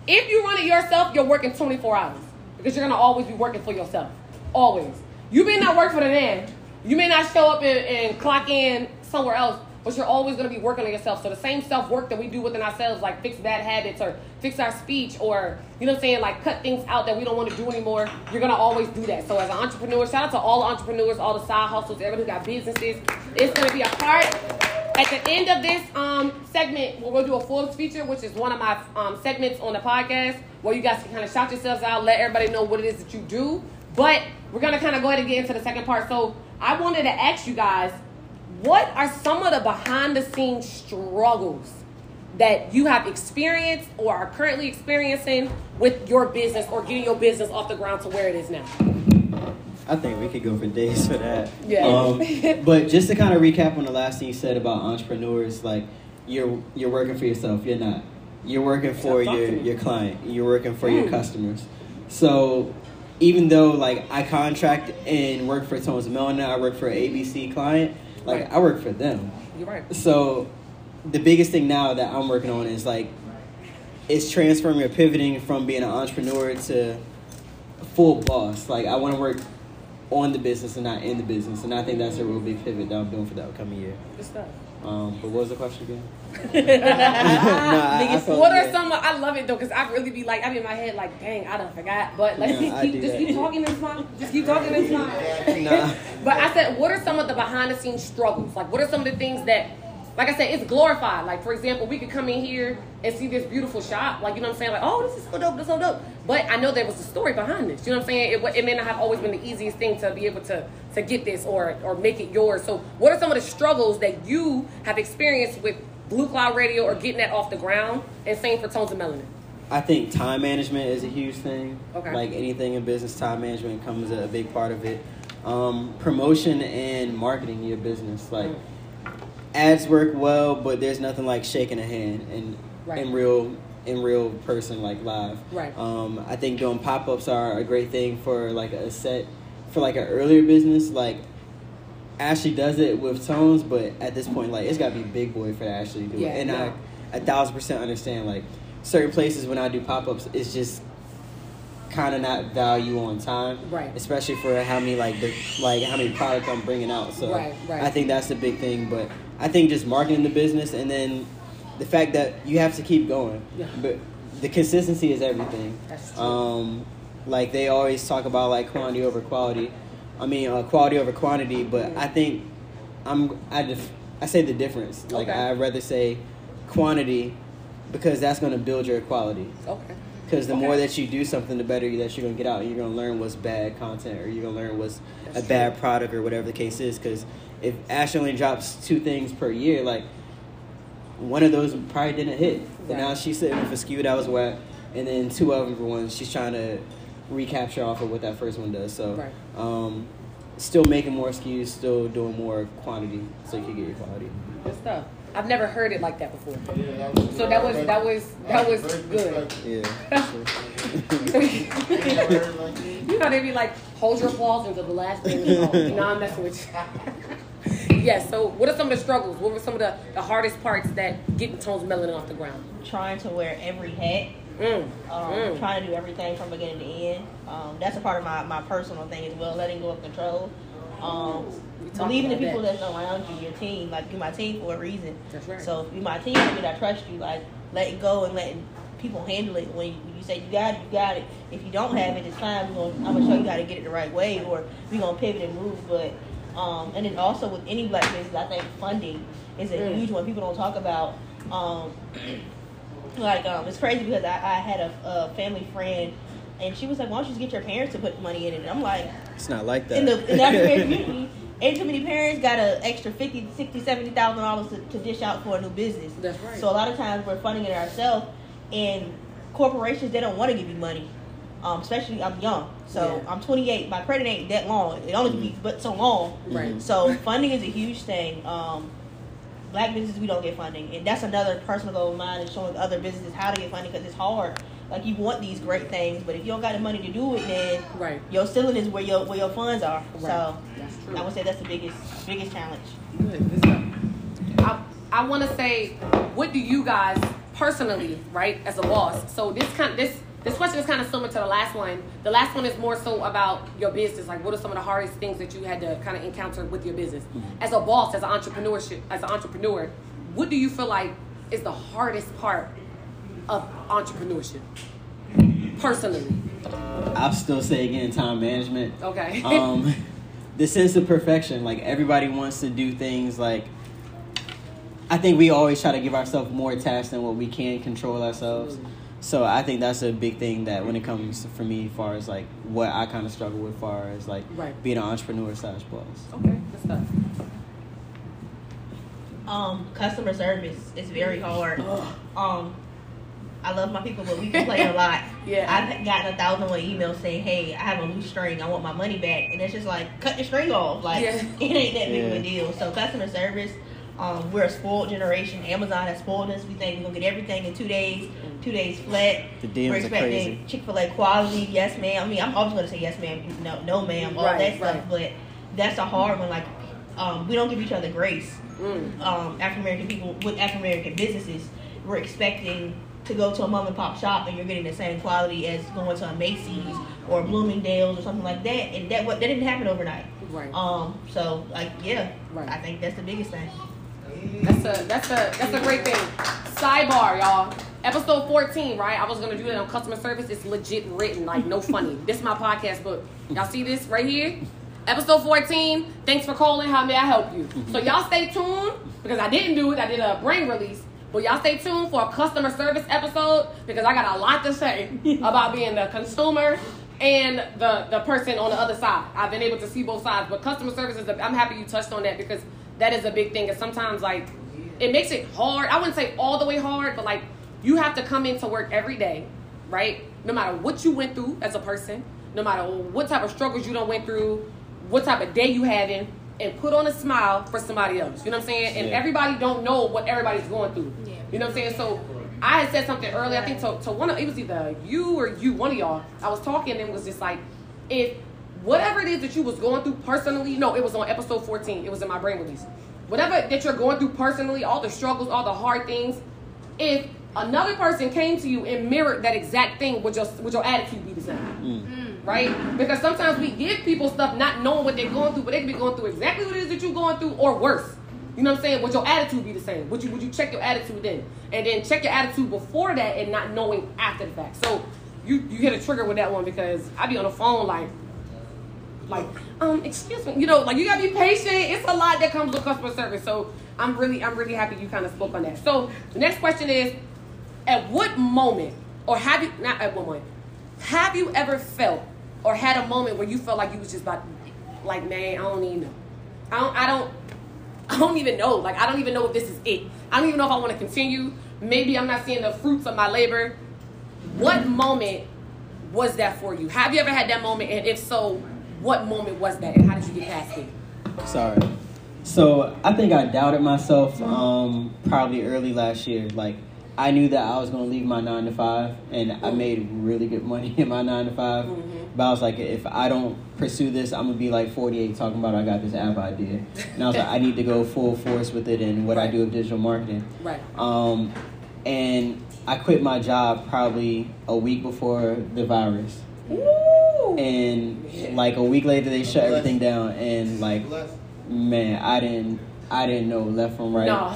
if you run it yourself you're working 24 hours. Because you're going to always be working for yourself. Always. You may not work for the man. You may not show up and, and clock in somewhere else but you're always going to be working on yourself. So the same self work that we do within ourselves, like fix bad habits or fix our speech or, you know what I'm saying, like cut things out that we don't want to do anymore, you're going to always do that. So as an entrepreneur, shout out to all the entrepreneurs, all the side hustles, everyone who got businesses. It's going to be a part. At the end of this um, segment, we're going to do a Forbes feature, which is one of my um, segments on the podcast where you guys can kind of shout yourselves out, let everybody know what it is that you do. But we're going to kind of go ahead and get into the second part. So I wanted to ask you guys, what are some of the behind the scenes struggles that you have experienced or are currently experiencing with your business or getting your business off the ground to where it is now?
I think we could go for days for that.
Yeah.
Um, [laughs] but just to kind of recap on the last thing you said about entrepreneurs, like you're you're working for yourself. You're not. You're working for your your client. You're working for your
Mm.
customers. So even though like I contract and work for Tones Melanin, I work for an ABC client. Like
Right.
I work for them.
You're right.
So the biggest thing now that I'm working on is like it's transferring or pivoting from being an entrepreneur to a full boss. Like I want to work on the business and not in the business, and I think that's a real big pivot that I'm doing for the upcoming year.
Good stuff.
Um, but what was the question again? [laughs] Nah, I- I felt-
what are
yeah.
some? I love it though because I really be like, I be in my head like, dang, I done forgot. But let's
Yeah,
keep, keep just
that.
keep talking and smile. Just keep talking and smile.
Nah. [laughs]
But I said, what are some of the behind the scenes struggles? Like, what are some of the things that like I said, it's glorified. Like for example, we could come in here and see this beautiful shop. Like you know what I'm saying? Like oh, this is so dope, this is so dope. But I know there was a story behind this. You know what I'm saying? It, it may not have always been the easiest thing to be able to to get this or or make it yours. So what are some of the struggles that you have experienced with Blue Cloud Radio or getting that off the ground? And same for Tones of Melanin.
I think time management is a huge thing.
Okay.
Like anything in business, time management comes a big part of it. Um, promotion and marketing your business. Like
Mm.
Ads work well, but there's nothing like shaking a hand and
Right.
in real in real person like live.
Right.
Um, I think doing pop ups are a great thing for like a set for like an earlier business. Like Ashley does it with tones, but at this point, like it's got to be big boy for Ashley to do
Yeah,
it. And
yeah.
I a thousand percent understand like certain places when I do pop ups, it's just kind of not value on time,
Right.
Especially for how many like the like how many products I'm bringing out. So
Right, right.
I think that's the big thing. But I think just marketing the business and then the fact that you have to keep going.
Yeah.
But the consistency is everything.
That's true.
Um, like they always talk about like quantity over quality. I mean, uh, quality over quantity. But I think I'm I def- I say the difference. Like
Okay.
I'd rather say quantity because that's going to build your quality.
Okay.
Because the
Okay.
more that you do something, the better that you're gonna get out. You're gonna learn what's bad content, or you're gonna learn what's
That's
a bad product, or whatever the case is. Because if Ash only drops two things per year, like one of those probably didn't hit,
Right.
and now she's sitting with a SKU that was whack, and then two other ones she's trying to recapture off of what that first one does. So,
Right.
um, still making more SKUs, still doing more quantity, so you can get your quality.
Good stuff. I've never heard it like that before. So that was that was that was good.
Yeah. [laughs]
you know, they be like, hold your applause until the last thing is. You know, I'm messing with you. [laughs] yes, so what are some of the struggles? What were some of the, the hardest parts that getting Tones Melanin off the ground?
Trying to wear every hat.
Mm.
Um,
Mm.
Trying to do everything from beginning to end. Um, that's a part of my, my personal thing as well, letting go of control. Um, believing
the
people
that.
that's around you, your team. Like, you're my team for a reason.
That's right.
So, if you're my team, that means I trust you. Like, letting go and letting people handle it. When you, when you say you got it, you got it. If you don't have it, it's fine. We're gonna, I'm going to show you how to get it the right way, or we're going to pivot and move. But, um, and then also with any black business, I think funding is a
Mm.
huge one. People don't talk about. Um, [clears throat] like um, it's crazy because I, I had a, a family friend and she was like, "Why don't you just get your parents to put money in it?" And I'm like,
It's not like that.
in the in the African [laughs] community, ain't too many parents got an extra 50 60 70 thousand dollars to to dish out for a new business.
That's right.
So a lot of times we're funding it ourselves, and corporations they don't want to give you money. Um, especially I'm young, so
Yeah.
I'm 28. My credit ain't that long. It only be but so long.
Right.
So funding is a huge thing. Um, black businesses we don't get funding, and that's another personal goal of mine is showing other businesses how to get funding because it's hard. Like you want these great things, but if you don't got the money to do it, then
Right.
your ceiling is where your where your funds are.
Right.
So
That's true.
I would say that's the biggest biggest challenge.
Good, good stuff. I, I want to say, what do you guys personally, right, as a boss? So this kind, this this question is kind of similar to the last one. The last one is more so about your business. Like, what are some of the hardest things that you had to kind of encounter with your business as a boss, as an entrepreneurship, as an entrepreneur? What do you feel like is the hardest part of entrepreneurship, personally?
I'll still say again, time management.
Okay. [laughs]
um, the sense of perfection. Like everybody wants to do things like. I think we always try to give ourselves more tasks than what we can control ourselves. So I think that's a big thing that when it comes for me, as far as like what I kind of struggle with, far as like
Right.
being an entrepreneur slash boss.
okay, good stuff.
Um, customer service is very hard. Um, I love my people, but we complain a [laughs] lot.
Yeah.
I've gotten a thousand one emails saying, "Hey, I have a loose string. I want my money back," and it's just like cut the string off. Like
Yeah. [laughs]
it ain't that big of a deal. So customer service. Um, we're a spoiled generation. Amazon has spoiled us. We think we're gonna get everything in two days, two days flat.
The DMs
we're expecting. Chick Fil A quality. Yes, ma'am. I mean, I'm always gonna say yes, ma'am. No, no, ma'am. All
Right,
that stuff. But that's a hard one. Like, um, we don't give each other grace
Mm.
um, African American people with African American businesses, we're expecting to go to a mom and pop shop and you're getting the same quality as going to a Macy's or Bloomingdale's or something like that, and that what that didn't happen overnight.
Right.
Um. So like yeah,
Right.
I think that's the biggest thing.
That's a that's a that's a great thing. Sidebar, y'all. Episode 14, right? I was gonna do that on customer service. It's legit written, like no funny. [laughs] this is my podcast book. Y'all see this right here? Episode 14, thanks for calling. How may I help you? So y'all stay tuned because I didn't do it. I did a brain release. But y'all stay tuned for a customer service episode because I got a lot to say [laughs] about being the consumer and the the person on the other side. I've been able to see both sides, but customer service is. A, I'm happy you touched on that because that is a big thing. And sometimes like it makes it hard. I wouldn't say all the way hard, but like you have to come into work every day, right? No matter what you went through as a person, no matter what type of struggles you don't went through, what type of day you having, and put on a smile for somebody else. You know what I'm saying? And
Yeah.
everybody don't know what everybody's going through. You know what I'm saying? So I had said something earlier. I think to, to one of it was either you or you, one of y'all. I was talking and it was just like, if whatever it is that you was going through personally, no, it was on episode 14. It was in my brain release. Whatever that you're going through personally, all the struggles, all the hard things, if another person came to you and mirrored that exact thing, would your would your attitude be the same? Mm. Mm. Right? Because sometimes we give people stuff not knowing what they're going through, but they can be going through exactly what it is that you're going through or worse. You know what I'm saying? Would your attitude be the same? Would you would you check your attitude then? And then check your attitude before that and not knowing after the fact. So you you hit a trigger with that one because I'd be on the phone like like, um, excuse me, you know, like you gotta be patient. It's a lot that comes with customer service. So I'm really, I'm really happy you kind of spoke on that. So the next question is, at what moment, or have you not at what moment, have you ever felt or had a moment where you felt like you was just about, like, man, I don't even know, I don't, I don't, I don't even know. Like, I don't even know if this is it. I don't even know if I want to continue. Maybe I'm not seeing the fruits of my labor. What moment was that for you? Have you ever had that moment? And if so, what moment was that? And how did you get past it?
Sorry. So I think I doubted myself um, probably early last year. Like I knew that I was going to leave my nine to five, and I made really good money [laughs] in my nine to 5 But I was like, if I don't pursue this, I'm gonna be like 48 talking about I got this app idea, and I was like, I need to go full force with it and what I do with digital marketing.
Right.
Um, and I quit my job probably a week before the virus. And like a week later they shut everything down and like man i didn't i didn't know left from right.
No.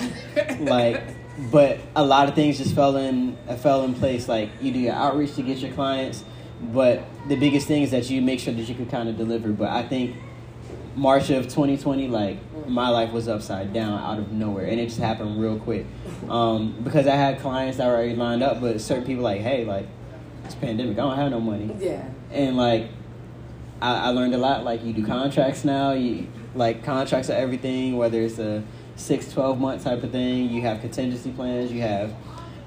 [laughs]
like but a lot of things just fell in fell in place. Like you do your outreach to get your clients but the biggest thing is that you make sure that you can kind of deliver. But i think march of 2020 like my life was upside down out of nowhere and it just happened real quick. Um, because i had clients that were already lined up but certain people like hey like it's pandemic. I don't have no money.
Yeah.
and like I, I learned a lot. Like you do contracts now. You like contracts are everything whether it's a 6 12 month type of thing. You have contingency plans. You have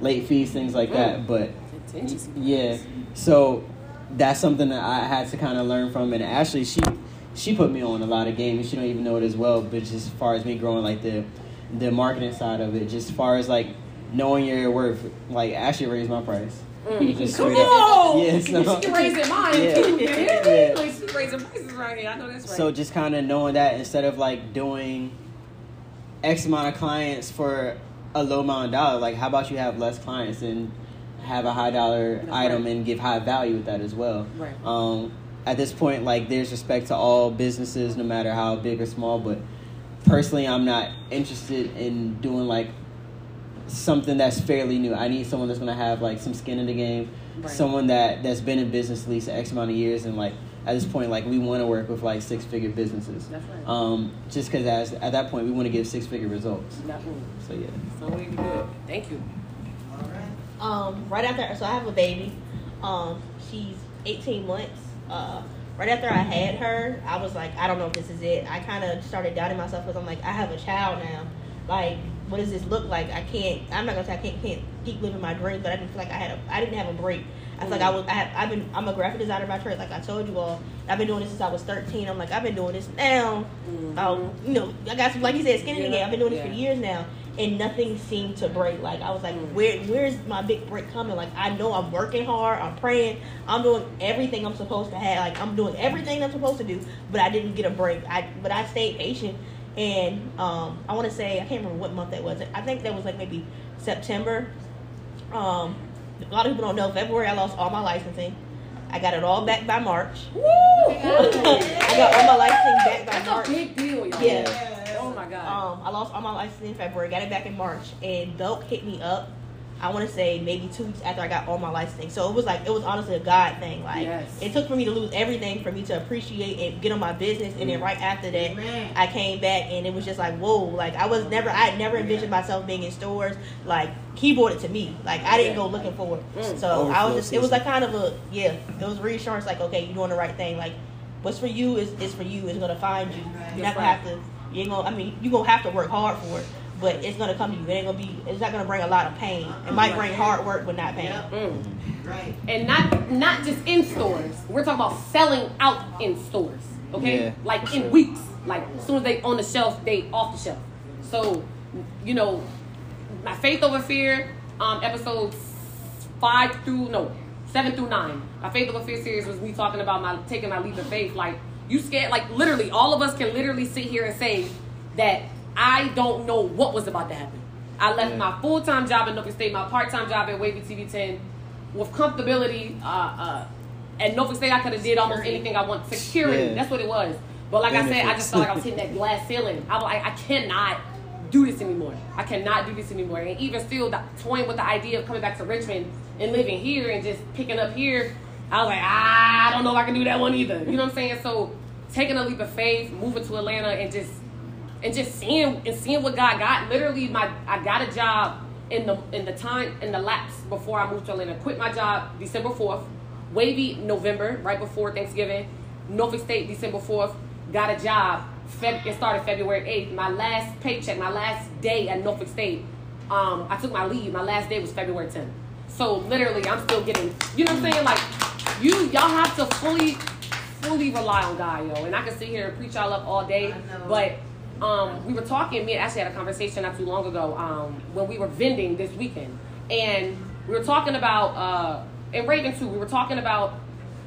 late fees things like that. Mm. But
Contingency
yeah. so that's something that i had to kind of learn from. And actually she she put me on a lot of games. She don't even know it as well. But just as far as me growing like the the marketing side of it just as far as like knowing your worth like actually raised my price Just
Come
straight up.
on!
Yeah, so-
she raising mine.
Yeah.
too.
Yeah.
Like, she raising prices right here. I know that's right.
So just kind of knowing that instead of like doing X amount of clients for a low amount of dollar, like how about you have less clients and have a high dollar
That's
item
right.
and give high value with that as well.
Right.
Um, at this point, like there's respect to all businesses, no matter how big or small. But personally, I'm not interested in doing like something that's fairly new. I need someone that's gonna have like some skin in the game,
Right.
someone that that's been in business at least X amount of years, and like at this point, like we want to work with like six figure businesses.
That's right.
Um, just because as at that point we want to give six figure results.
That one.
So yeah.
So we can do it. Thank you.
Um, right after, so I have a baby. Um, she's 18 months. Uh, right after I had her, I was like, I don't know if this is it. I kind of started doubting myself because I'm like, I have a child now. Like, what does this look like? I can't. I'm not gonna say I can't, can't keep living my dreams, but I didn't feel like I had a. I didn't have a break. I feel like I mm. was. I have, I've been. I'm a graphic designer by trade, like I told you all. I've been doing this since I was 13. I'm like, I've been doing this now. Mm. Um, you know, I got some, like you said, skin in the game. I've been doing this for years now, and nothing seemed to break. Like I was like, mm. where, where's my big break coming? Like I know I'm working hard, I'm praying, I'm doing everything I'm supposed to have. Like I'm doing everything I'm supposed to do, but I didn't get a break. I, but I stayed patient, and um, I want to say I can't remember what month that was. I think that was like maybe September. Um, a lot of people don't know. February, I lost all my licensing. I got it all back by March.
Woo!
I got all my licensing back by
That's
March.
a big deal, y'all.
Yeah.
Oh my god.
Um, I lost all my licensing in February, got it back in March, and Dope hit me up I want to say maybe two weeks after I got all my licensing. So it was like it was honestly a God thing. Like
Yes.
it took for me to lose everything for me to appreciate and get on my business. And then right after that,
Amen.
I came back and it was just like whoa. Like I was never, I had never envisioned myself being in stores. Like he brought it to me. Like I didn't go looking for it.
Mm.
So I was just, it was like kind of a yeah. It was reassurance. Like okay, you're doing the right thing. Like what's for you is is for you. It's gonna find you. You're not gonna have to. You ain't gonna. I mean, you gonna have to work hard for it. But it's gonna come to you. It ain't gonna be. It's not gonna bring a lot of pain. It might bring hard work, but not pain.
Yep.
Mm.
Right.
and not not just in stores. We're talking about selling out in stores. Okay,
Yeah,
like
for
in
sure.
weeks. Like as soon as they on the shelf, they off the shelf. So, you know, my faith over fear, um, episodes five through no seven through nine. My faith over fear series was me talking about my taking my leap of faith. Like you scared. Like literally, all of us can literally sit here and say that I don't know what was about to happen. I left
Yeah.
my full time job in Norfolk State, my part time job at Wavy TV 10 with comfortability. Uh, uh, at Norfolk State, I could have did almost anything I want. Security,
Yeah.
that's what it was. But like I said, I just felt like I was hitting that [laughs] glass ceiling. I was like, I cannot do this anymore. I cannot do this anymore. And even still, the, toying with the idea of coming back to Richmond and living here and just picking up here, I was like, ah, I don't know if I can do that one either. You know what I'm saying? So taking a leap of faith, moving to Atlanta, and just and just seeing and seeing what God got. Literally, my I got a job in the in the time in the lapse before I moved to Atlanta. Quit my job December fourth. Wavy November, right before Thanksgiving. Norfolk State December fourth. Got a job. Feb- it started February eighth. My last paycheck, my last day at Norfolk State. Um, I took my leave. My last day was February tenth. So literally, I'm still getting. You know what I'm saying? Like you, y'all have to fully fully rely on God, yo. And I can sit here and preach y'all up all day, but um, we were talking. Me and Ashley had a conversation not too long ago um, when we were vending this weekend, and we were talking about uh, and Raven too. We were talking about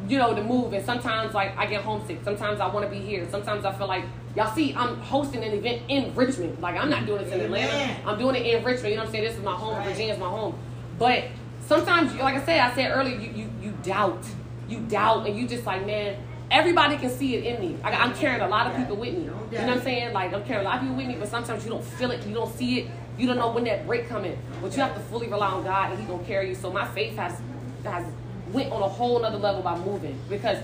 you know the move, and sometimes like I get homesick. Sometimes I want to be here. Sometimes I feel like y'all see I'm hosting an event in Richmond. Like I'm not doing this in Atlanta. I'm doing it in Richmond. You know what I'm saying? This is my home.
Right.
Virginia's my home. But sometimes, like I said, I said earlier, you you, you doubt, you doubt, and you just like, man, everybody can see it in me. I, I'm carrying a lot of people with me. You know what I'm saying? Like I'm carrying a lot of people with me, but sometimes you don't feel it, you don't see it, you don't know when that break coming. But you have to fully rely on God, and He gonna carry you. So my faith has has went on a whole nother level by moving because.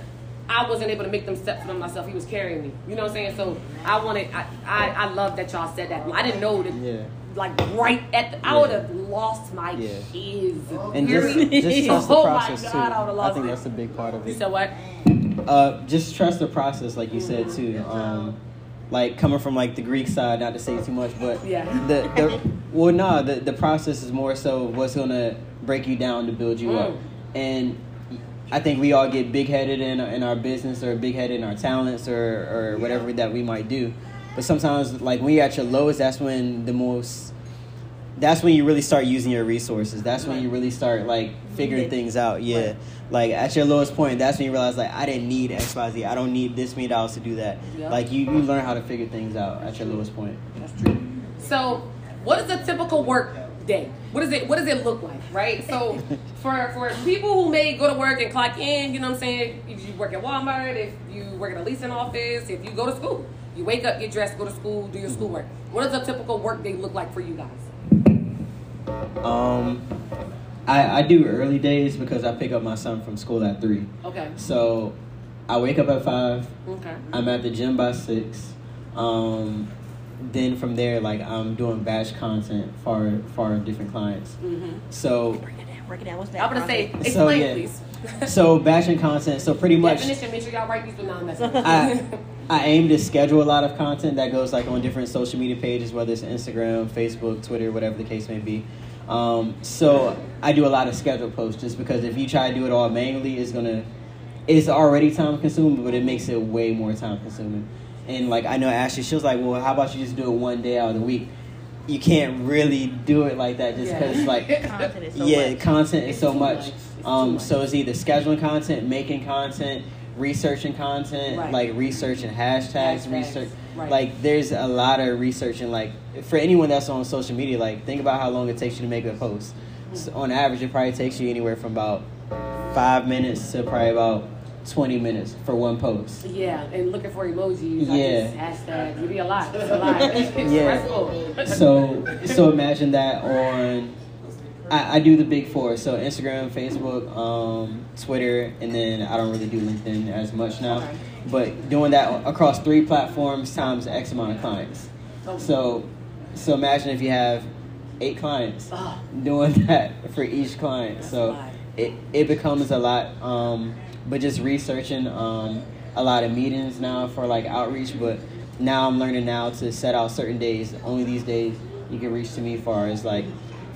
I wasn't able to make them steps for myself. He was carrying me. You know what I'm saying? So I wanted. I, I, I love that y'all said that. I didn't know that.
Yeah.
Like right at the, I would have lost my
Yeah.
kids.
And just, just trust the [laughs]
oh my
process
God,
too.
I would've
I think
it.
that's a big part of
You
it.
said what?
Uh, just trust the process, like you said too. Um, like coming from like the Greek side, not to say too much, but
Yeah.
the the well, nah, the the process is more so what's gonna break you down to build you up,
Mm.
and I think we all get big headed in in our business or big headed in our talents or or whatever that we might do, but sometimes like when you're at your lowest, that's when the most. That's when you really start using your resources. That's when you really start like figuring things out. Yeah, like at your lowest point, that's when you realize like I didn't need X Y Z. I don't need this many dollars to do that.
Yeah.
Like you, you learn how to figure things out at your lowest point.
That's true. So, what is a typical work day? What is it? What does it look like? Right. So, [laughs] for for people who may go to work and clock in, you know what I'm saying. If you work at Walmart, if you work at a leasing office, if you go to school, you wake up, get dressed, go to school, do your mm-hmm. schoolwork. What does a typical work day look like for you guys?
Um, I I do early days because I pick up my son from school at three.
Okay.
So I wake up at five.
Okay.
I'm at the gym by six. Um, then from there, like I'm doing batch content for for different clients.
Mm-hmm.
So
Break it down. Break it down. What's that?
I'm gonna say,
process?
So,
explain,
yeah.
please.
so batching content. So pretty much.
Definition. Make sure y'all write these down. [laughs]
I, aim to schedule a lot of content that goes like on different social media pages, whether it's Instagram, Facebook, Twitter, whatever the case may be. Um, so I do a lot of scheduled posts just because if you try to do it all manually, it's gonna it's already time consuming, but it makes it way more time consuming. And like I know Ashley, she was like, "Well, how about you just do it one day out of the week?" You can't really do it like that just because
Yeah.
like [laughs]
Content is so
yeah,
much.
content is
It's
so much.
much.
Um,
much.
so it's either scheduling content, making content, researching content,
Right.
like researching hashtags,
Hashtags,
research.
right.
Like there's a lot of research and like for anyone that's on social media, like think about how long it takes you to make a post. So mm. on average, it probably takes you anywhere from about five minutes to probably about twenty minutes for one post.
Yeah, and looking for emojis.
Yeah.
Hashtags. It would be a lot. It's a lot. [laughs] It's
Yeah.
stressful.
So [laughs] so imagine that on I, I do the big four. So Instagram, Facebook, um, Twitter, and then I don't really do LinkedIn as much now.
Okay.
But doing that across three platforms times X amount of clients.
Oh.
So, so imagine if you have eight clients
Ah.
doing [laughs] that for each client.
That's
so it it becomes a lot. Um, but just researching um, a lot of meetings now for like outreach. But now I'm learning now to set out certain days. Only these days you can reach to me far as like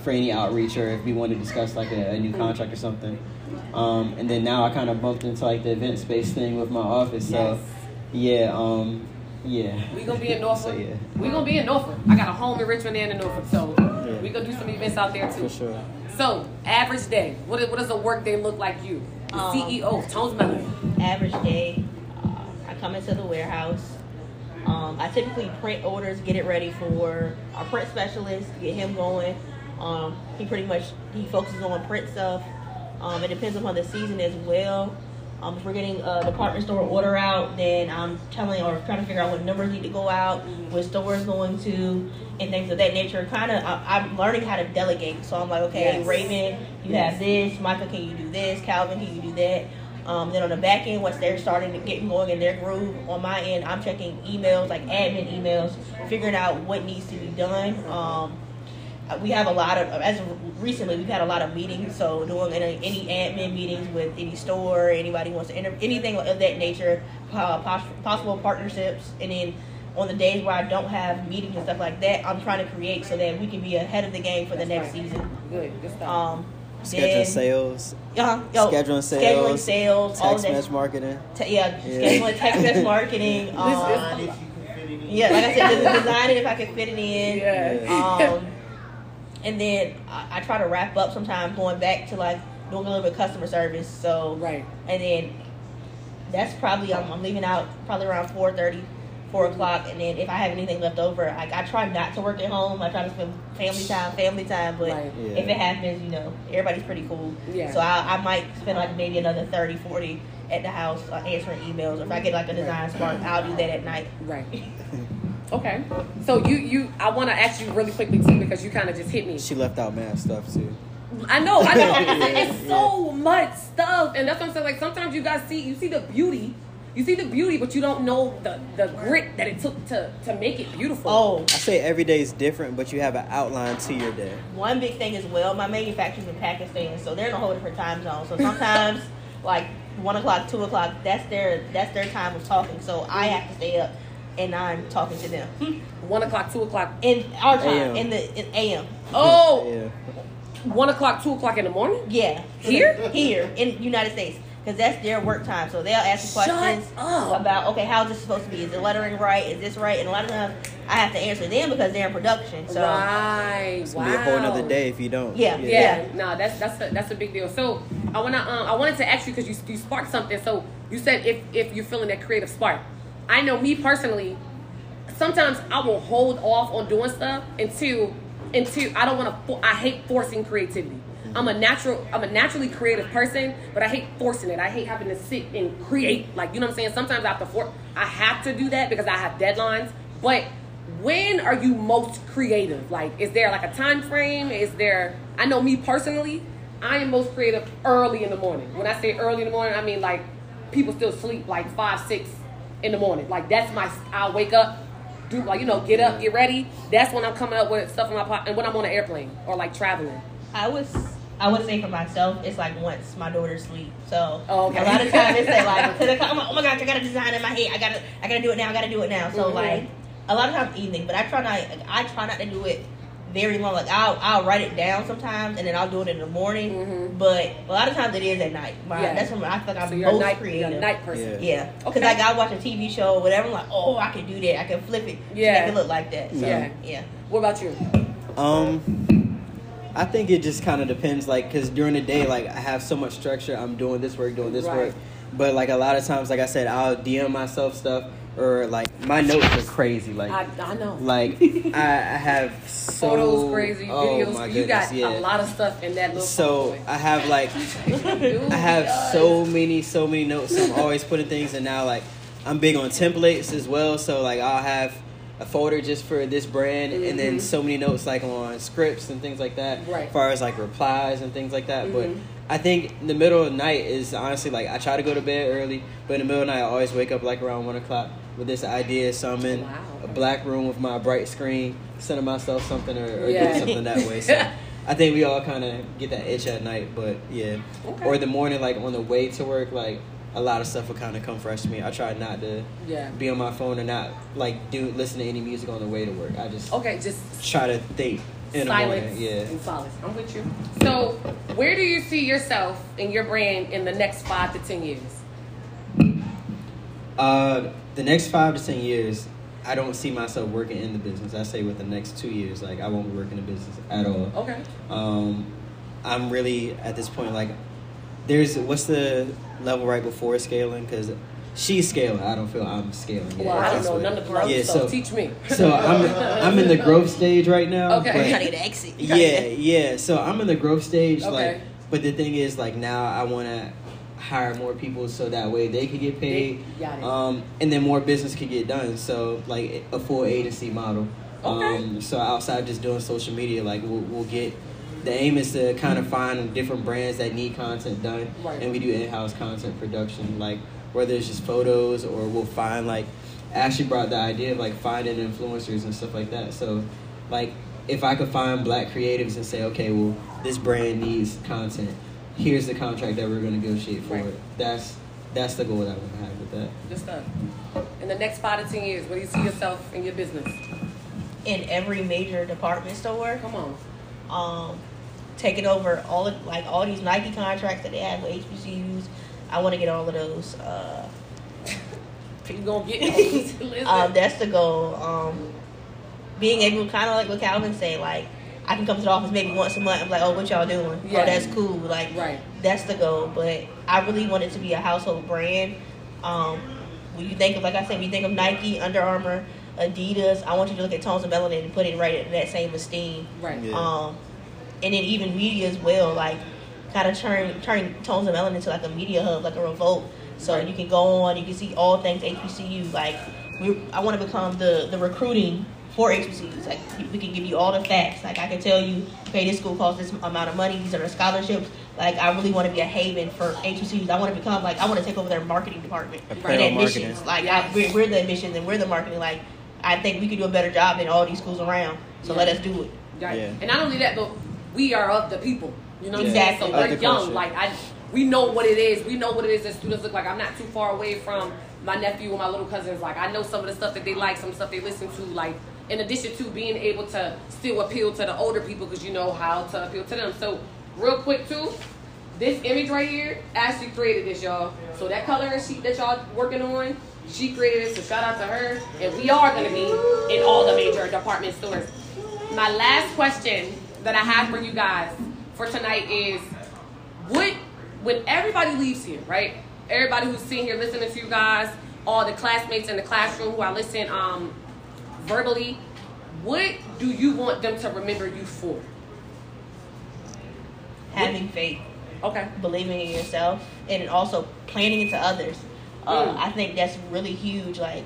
for any outreach or if we want to discuss like a, a new contract or something. Um, and then now I kind of bumped into like the event space thing with my office. So yeah, um, yeah.
We gonna be in [laughs] Norfolk.
So, yeah.
We gonna be in Norfolk. I got a home in Richmond and in Norfolk, so
Yeah.
we gonna do some events out there too.
For sure.
So, average day. What, is- what does a work day look like you?
Um,
CEO, Tones Melanin.
average day, uh, I come into the warehouse. Um, I typically print orders, get it ready for our print specialist, get him going. Um, he pretty much he focuses on print stuff. Um, it depends upon the season as well. Um, if we're getting a department store order out, then I'm telling or trying to figure out what numbers need to go out, what stores going to, and things of that nature. Kind of, I'm learning how to delegate. So I'm like, okay,
Yes.
Raven, you
Yes.
have this. Michael, can you do this? Calvin, can you do that? Um, then on the back end, once they're starting to get going in their groove, on my end, I'm checking emails, like admin emails, figuring out what needs to be done. Um, we have a lot of, as of recently, we've had a lot of meetings. So doing any, any admin meetings with any store, anybody wants to enter, anything of that nature, uh, poss- possible partnerships, and then on the days where I don't have meetings and stuff like that, I'm trying to create so that we can be ahead of the game for the next
right.
season.
Good, good stuff.
Um,
Scheduling
then-
sales,
uh-huh, yo,
scheduling
scheduling
sales,
sales, all of
text
that
marketing.
Te- yeah,
Yeah.
scheduling text message [laughs] marketing. Um, yeah, like I said, just design it if I can fit it in.
yeah.
Um, and then I, I try to wrap up sometimes going back to like doing a little bit of customer service. So
right.
and then that's probably I'm, I'm leaving out probably around 4.30 4 o'clock and then if i have anything left over I, I try not to work at home i try to spend family time family time but
Right.
Yeah.
if it happens you know everybody's pretty cool
Yeah.
so I, I might spend like maybe another 30 40 at the house uh, answering emails or if i get like a design spark i'll do that at night
Right. [laughs] Okay. So you you I want to ask you really quickly too because you kind of just hit me.
She left out mad stuff too.
I know, I know.
Yeah, [laughs]
it's so much stuff, and that's what I'm saying. Like sometimes you guys see you see the beauty, you see the beauty, but you don't know the the grit that it took to to make it beautiful.
oh
I say every day is different, but you have an outline to your day.
one big thing as well, my manufacturer's in Pakistan, so they're in a whole different time zone. So sometimes, [laughs] like one o'clock, two o'clock, that's their that's their time of talking. So I have to stay up and I'm talking to them
One o'clock, two o'clock.
in our time in the in AM.
Oh,
Yeah.
one o'clock, two o'clock in the morning.
Yeah,
Here?
here in United States, because that's their work time. So they'll ask you
Shut
questions
up.
about okay, how's this supposed to be? Is the lettering right? Is this right? And a lot of times I have to answer them because they're in production. So
right.
It's
wow.
gonna be a whole another day if you don't.
Yeah.
Yeah, no, that's that's a, that's a big deal. So I wanna um I wanted to ask you because you you sparked something. So you said if if you're feeling that creative spark, I know me personally. Sometimes I will hold off on doing stuff until until I don't want to. I hate forcing creativity. I'm a natural. I'm a naturally creative person, but I hate forcing it. I hate having to sit and create. Like you know what I'm saying. Sometimes I have to. I have to do that because I have deadlines. But when are you most creative? Like, is there like a time frame? Is there? I know me personally. I am most creative early in the morning. When I say early in the morning, I mean like people still sleep like five, six in the morning. Like that's my. I'll wake up, do like you know, get up, get ready. That's when I'm coming up with stuff in my pocket, and when I'm on an airplane or like traveling.
I was I would say for myself, it's like once my daughter sleep. So
Oh, okay.
a lot of times it's [laughs] like to the, I'm like, oh my gosh, I got a design in my head. I gotta I gotta do it now. I gotta do it now. So
Mhm.
like a lot of times evening, but I try not I try not to do it very long. Like I'll I'll write it down sometimes and then I'll do it in the morning.
Mhm.
But a lot of times it is at night. My,
Yeah.
That's when I feel like I'm
so you're a
most
night,
creative.
you're a night person.
Yeah.
Yeah, because
Okay.
like I watch a TV show or whatever. I'm like, oh, I can do that. I can flip it.
Yeah.
make it look like that. So,
Yeah.
yeah.
What about you?
Um, I think it just kind of depends. Like, cause during the day, like I have so much structure. I'm doing this work, doing this
Right.
work. But like a lot of times, like I said, I'll DM myself stuff or like my notes are crazy. Like,
I, I know.
like [laughs] I, I have so
Photos, crazy
oh
videos.
my
you got
yeah.
a lot of stuff in that little.
So I have like [laughs] I have
yes.
so many, so many notes. I'm always putting things, and now like I'm big on templates as well. So like I'll have a folder just for this brand, and then
Mhm.
so many notes like on scripts and things like that.
Right.
As far as like replies and things like that, but.
Mhm.
I think the middle of the night is honestly like I try to go to bed early, but in the middle of the night I always wake up like around one o'clock with this idea. So I'm in
Wow.
a black room with my bright screen, sending myself something or, or
Yeah.
doing something that way. So [laughs] I think we all kind of get that itch at night, but yeah.
Okay.
Or the morning, like on the way to work, like a lot of stuff will kind of come fresh to me. I try not to
Yeah.
be on my phone and not like do listen to any music on the way to work. I just
Okay, just
try to think in
silence.
Yeah.
and solace. I'm with you. So, where do you see yourself and your brand in the next five to ten years?
Uh, the next five to ten years, I don't see myself working in the business. I say with the next two years, like I won't be working in the business at all.
Okay.
Um, I'm really at this point like, there's what's the level right before scaling? Because she's scaling. I don't feel I'm scaling. yet.
Well, I don't know none of the growth,
Yeah,
so,
so
teach me.
so I'm I'm in the [laughs] growth stage right now.
Okay.
but-
We're trying to get an exit. We're trying to
yeah,
get-
yeah. So I'm in the growth stage.
Okay.
Like, but the thing is, like now I want to hire more people so that way they could get paid.
They- got it.
Um, and then more business could get done. So like a full agency model.
Okay.
Um, so outside of just doing social media, like we'll, we'll get. The aim is to kind of find different brands that need content done,
Right.
and we do in-house content production. Like whether it's just photos or we'll find like. Ashley brought the idea of like finding influencers and stuff like that. So, like if I could find black creatives and say, okay, well, this brand needs content. Here's the contract that we're going to negotiate for
Right.
it. That's that's the goal that I want to have with that.
Just done. In the next five to ten years, where do you see yourself in your business?
in every major department store.
Come on.
um, taking over all of, like all these Nike contracts that they have with HBCUs. I want to get all of those. Uh, [laughs]
You gonna get those? [laughs] [laughs] Listen.
um, that's the goal. Um, being able, kind of like what Calvin said, like I can come to the office maybe once a month. I'm like, oh, what y'all doing?
Yeah.
Oh, that's cool. Like,
Right.
that's the goal. But I really want it to be a household brand. Um, when you think of, like I said, when you think of Nike, Under Armour, Adidas, I want you to look at Tones and Melanin and put it right in that same esteem.
right.
Yeah.
Um, and then even media as well, like kind of turn turn Tones and Melanin into like a media hub, like a revolt. So
Right.
you can go on, you can see all things HBCU. Like we, I want to become the the recruiting for HBCUs. Like we can give you all the facts. Like I can tell you, okay, this school costs this amount of money. These are the scholarships. Like I really want to be a haven for HBCUs. I want to become like I want to take over their marketing department
Apparel
and
marketing.
admissions. Like
Yes.
I, we're, we're the admissions and we're the marketing. Like I think we could do a better job than all these schools around. So
Yeah.
let us do it.
Right.
Yeah.
And not only that, but we are of the people. You know what
Exactly.
I'm saying? So we're young.
culture.
Like I, we know what it is. We know what it is that students look like. I'm not too far away from my nephew and my little cousins. Like I know some of the stuff that they like, some stuff they listen to. Like in addition to being able to still appeal to the older people because you know how to appeal to them. So real quick too. This image right here, Ashley created this, y'all. So that color sheet that y'all working on, she created it. So shout out to her. And we are gonna be in all the major department stores. My last question that I have for you guys for tonight is what when everybody leaves here, right? Everybody who's sitting here listening to you guys, all the classmates in the classroom who I listen um verbally, what do you want them to remember you for?
Having faith.
Okay.
believing in yourself and also planning into others. Uh,
Mm.
I think that's really huge. Like,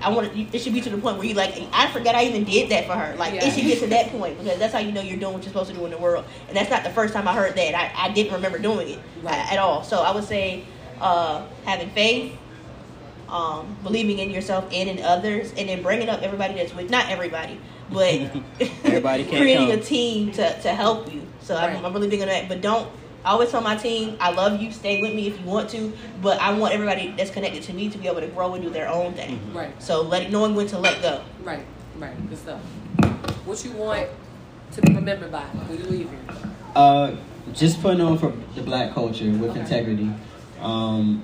I want it should be to the point where you like. I forgot I even did that for her. Like,
Yeah.
it should get to that [laughs] point because that's how you know you're doing what you're supposed to do in the world. And that's not the first time I heard that. I, I didn't remember doing it
Right.
at all. So I would say uh, having faith, um, believing in yourself and in others, and then bringing up everybody that's with not everybody, but [laughs]
Everybody can't
creating
come.
a team to, to help you. So
Right.
I'm, I'm really big on that. But don't. I always tell my team, I love you. Stay with me if you want to. But I want everybody that's connected to me to be able to grow and do their own thing.
Right.
So let knowing when to let go.
Right. Right. Good stuff. What you want to be remembered by when you leave here?
Uh, just putting on for the black culture with
Okay.
integrity. Um,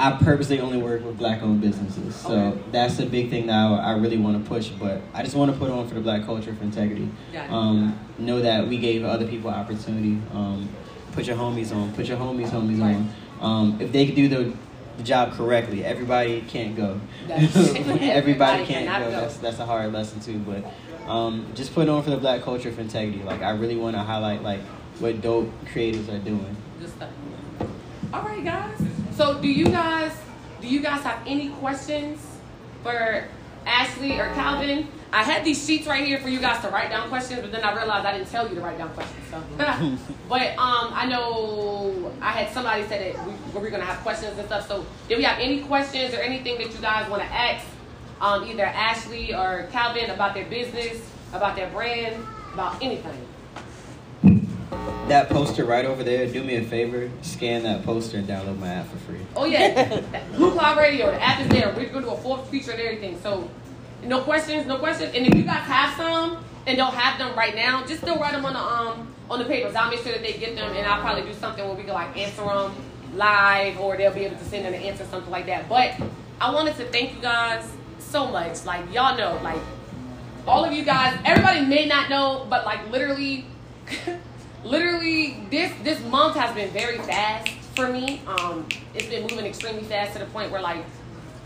I purposely only work with black-owned businesses, so
Okay.
that's a big thing that I, I really want to push. But I just want to put on for the black culture for integrity.
It.
Um, know that we gave other people opportunity. Um, put your homies on. Put your homies, homies
Right.
on. Um, if they could do the, the job correctly, everybody can't go. Everybody, [laughs]
everybody
can't go.
go.
That's that's a hard lesson too. But um, just put on for the black culture for integrity. Like I really want to highlight like what dope creators are doing.
All right, guys. So, do you guys do you guys have any questions for Ashley or Calvin, I had these sheets right here for you guys to write down questions, but then I realized I didn't tell you to write down questions. So, [laughs] but um, I know I had somebody said that we, we were gonna have questions and stuff. So, did we have any questions or anything that you guys want to ask? Um, either Ashley or Calvin about their business, about their brand, about anything.
That poster right over there, do me a favor, scan that poster and download my app for free.
Oh yeah, [laughs] Blue Cloud Radio. The app is there. We're gonna do a full feature and everything. So, no questions, no questions. And if you guys have some and don't have them right now, just still write them on the um on the papers. I'll make sure that they get them, and I'll probably do something where we can like answer them live, or they'll be able to send in an answer, something like that. But I wanted to thank you guys so much. Like y'all know, like all of you guys, everybody may not know, but like literally, [laughs] literally this this month has been very fast for me. Um, it's been moving extremely fast to the point where like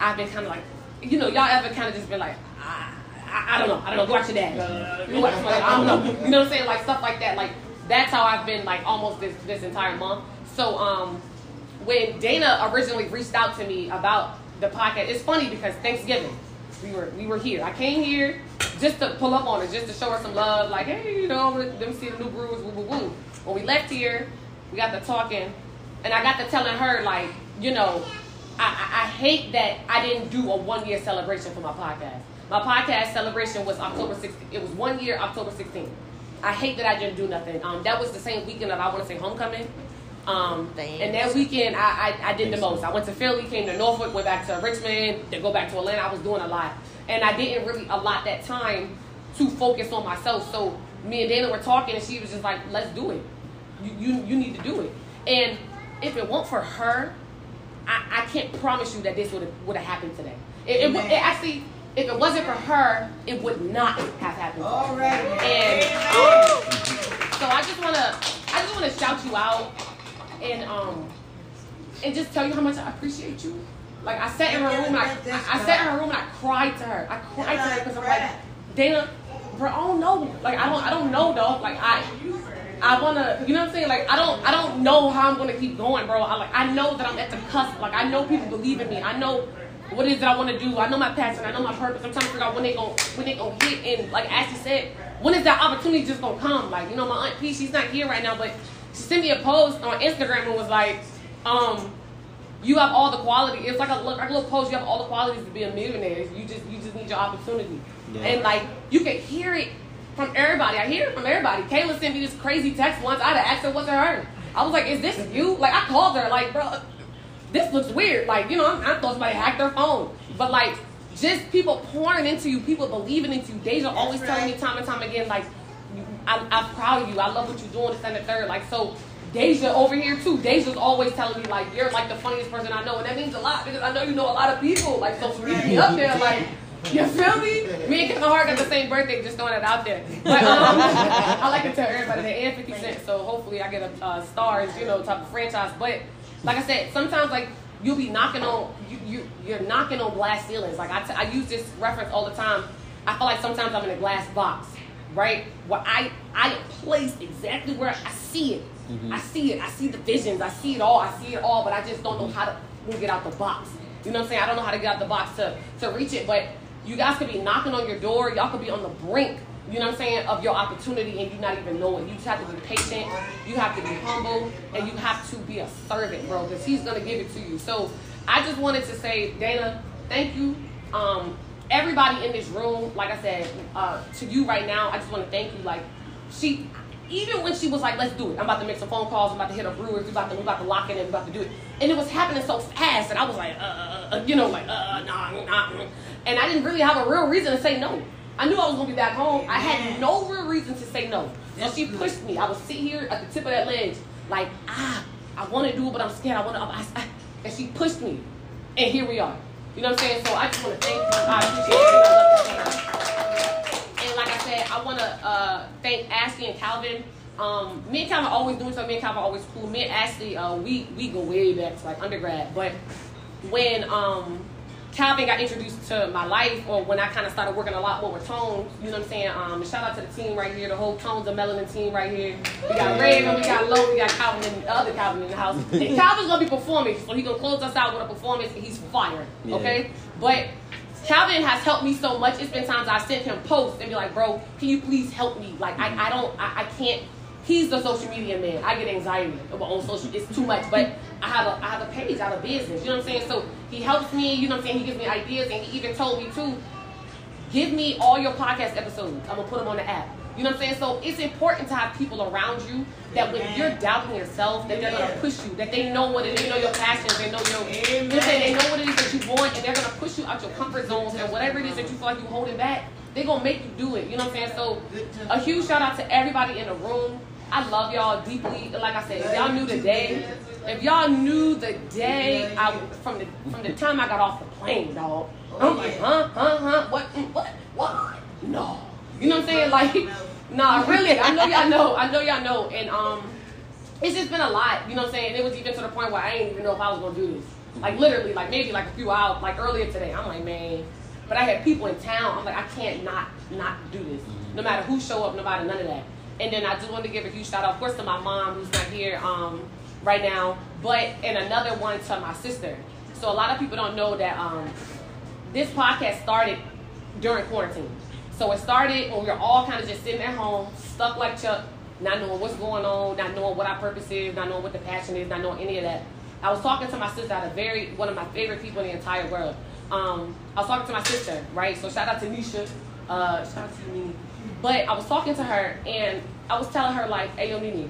I've been kind of like, you know, y'all ever kind of just been like, I, I, I don't know, I don't know, go watch your dad, uh, go watch my, I don't know, you know what I'm saying, like stuff like that. Like that's how I've been like almost this this entire month. So um, when Dana originally reached out to me about the podcast, it's funny because Thanksgiving we were we were here. I came here just to pull up on her, just to show her some love. Like, hey, you know, let me see the new brews, woo woo woo. When we left here, we got to talking, and I got to telling her like, you know, I, I, I hate that I didn't do a one year celebration for my podcast. My podcast celebration was October 16th. It was one year, October 16th. I hate that I didn't do nothing. Um, that was the same weekend of I want to say homecoming. Um, and that weekend, I, I, I did the most. I went to Philly, came to Norfolk, went back to Richmond, then go back to Atlanta. I was doing a lot, and I didn't really allot that time to focus on myself. So me and Dana were talking, and she was just like, "Let's do it. You you, you need to do it." And if it weren't for her, I, I can't promise you that this would have would have happened today. It, it, it actually, if it wasn't for her, it would not have happened.
All right.
And um, so I just wanna, I just wanna shout you out, and um, and just tell you how much I appreciate you. Like I sat in her room, and I, I, sat in her room and I cried to her. I cried to her because I'm like, Dana, bro, I don't know. Like I don't, I don't know, dog. Like I, I wanna, you know what I'm saying? Like I don't, I don't know how I'm gonna keep going, bro. I like, I know that I'm at the cusp. Like I know people believe in me. I know what it is that I want to do. I know my passion. I know my purpose. I'm trying to figure out when they gon' when they gonna hit. And like Ashley said, when is that opportunity just gonna come? Like you know, my aunt P, she's not here right now, but she sent me a post on Instagram and was like, um, you have all the quality. It's like a look, like a little post. You have all the qualities to be a millionaire. You just you just need your opportunity.
Yeah.
And like you can hear it from everybody. I hear it from everybody. Kayla sent me this crazy text once. I had to ask her what's her. I was like, "Is this you?" Like I called her. Like, bro, this looks weird. Like, you know, I, I thought somebody hacked their phone. But like, just people pouring into you, people believing into you. Deja always telling me time and time again, like, you- I, I'm proud of you. I love what you're doing. This and the third. Like, so Deja over here too. Deja's always telling me like, you're like the funniest person I know, and that means a lot because I know you know a lot of people. Like, so to be up there, like. You feel me? Me and Kevin Hart got the same birthday, just throwing it out there. But um, I like to tell everybody that and 50 Cent, so hopefully I get a uh, Starz, you know, type of franchise. But like I said, sometimes like you'll be knocking on you, you you're knocking on glass ceilings. Like I, t- I use this reference all the time. I feel like sometimes I'm in a glass box, right? Where I I place exactly where I see it. I see it. I see the visions. I see it all. I see it all. But I just don't know how to move get out the box. You know what I'm saying? I don't know how to get out the box to to reach it. But you guys could be knocking on your door. Y'all could be on the brink. You know what I'm saying? Of your opportunity, and you not even know it. You just have to be patient. You have to be humble, and you have to be a servant, bro, because he's gonna give it to you. So I just wanted to say, Dana, thank you. Um, everybody in this room, like I said, uh, to you right now, I just want to thank you. Like she, even when she was like, "Let's do it," I'm about to make some phone calls. I'm about to hit a Brewers. We about to we about to lock in. and we're about to do it. And it was happening so fast, and I was like, uh, uh, uh, you know, like, uh, nah, nah, nah. And I didn't really have a real reason to say no. I knew I was gonna be back home. I had no real reason to say no. So she pushed me. I was sit here at the tip of that ledge, like, ah, I want to do it, but I'm scared. I want to. I, I, and she pushed me, and here we are. You know what I'm saying? So I just want to thank you. I appreciate you. I love you. And like I said, I want to uh, thank Ashley and Calvin. Um, me and Calvin are always doing something. Me and Calvin are always cool. Me and Ashley, uh, we we go way back to like undergrad. But when um, Calvin got introduced to my life, or when I kind of started working a lot more with Tones, you know what I'm saying? Um, shout out to the team right here, the whole Tones and Melanin team right here. We got Raven, we got Low, we got Calvin, and the other Calvin in the house. [laughs] And Calvin's gonna be performing, so he's gonna close us out with a performance. and He's fire,
Yeah.
okay? But Calvin has helped me so much. It's been times I sent him posts and be like, bro, can you please help me? Like, I, I don't, I, I can't. He's the social media man. I get anxiety on social. It's too much, but I have a, I have a page, I have a business. You know what I'm saying? So he helps me. You know what I'm saying? He gives me ideas, and he even told me too. Give me all your podcast episodes. I'm gonna put them on the app. You know what I'm saying? So it's important to have people around you that when you're doubting yourself, that they're gonna push you, that they know what it is, they know your passions, they know your, you know what I'm saying? They know what it is that you want, and they're gonna push you out your comfort zones and whatever it is that you feel like you're holding back, they're gonna make you do it. You know what I'm saying? So a huge shout out to everybody in the room. I love y'all deeply. Like I said, if y'all knew the day, if y'all knew the day I from the from the time I got off the plane, dog. I'm like, huh, huh, huh, what, what, what? No. You know what I'm saying? Like, [laughs] nah, really. I know y'all know. I know y'all know. And um, it's just been a lot. You know what I'm saying? And it was even to the point where I didn't even know if I was gonna do this. Like literally, like maybe like a few hours, like earlier today. I'm like, man. But I had people in town. I'm like, I can't not not do this. No matter who show up, no matter none of that. And then I do want to give a huge shout out, of course, to my mom who's not here um, right now, but and another one to my sister. So a lot of people don't know that um, this podcast started during quarantine. So it started when we were all kind of just sitting at home, stuck like Chuck, not knowing what's going on, not knowing what our purpose is, not knowing what the passion is, not knowing any of that. I was talking to my sister, very one of my favorite people in the entire world. Um, I was talking to my sister, right? So shout out to Nisha, uh, shout out to me. But I was talking to her and I was telling her like, "Hey, yo, Nini,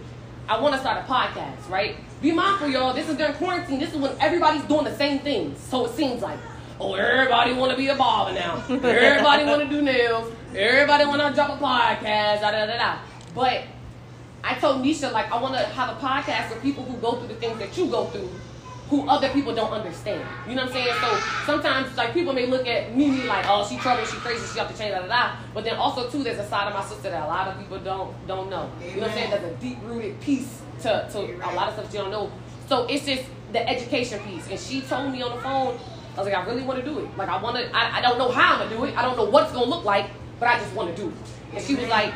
I want to start a podcast, right? Be mindful, y'all. This is during quarantine. This is when everybody's doing the same things. So it seems like, oh, everybody want to be a barber now. everybody want to do nails. Everybody want to drop a podcast. Da da da da. But I told Nisha like I want to have a podcast for people who go through the things that you go through, who other people don't understand. You know what I'm saying? So sometimes like people may look at me like, oh, she trouble, she crazy, she have to change, da da da. But then also too, there's a side of my sister that a lot of people don't don't know. You know what I'm saying? There's a deep rooted piece to to a lot of stuff you don't know. So it's just the education piece. And she told me on the phone, I was like, I really want to do it. Like I want to. I, I don't know how I'm gonna do it. I don't know what it's gonna look like, but I just want to do it. And she was like,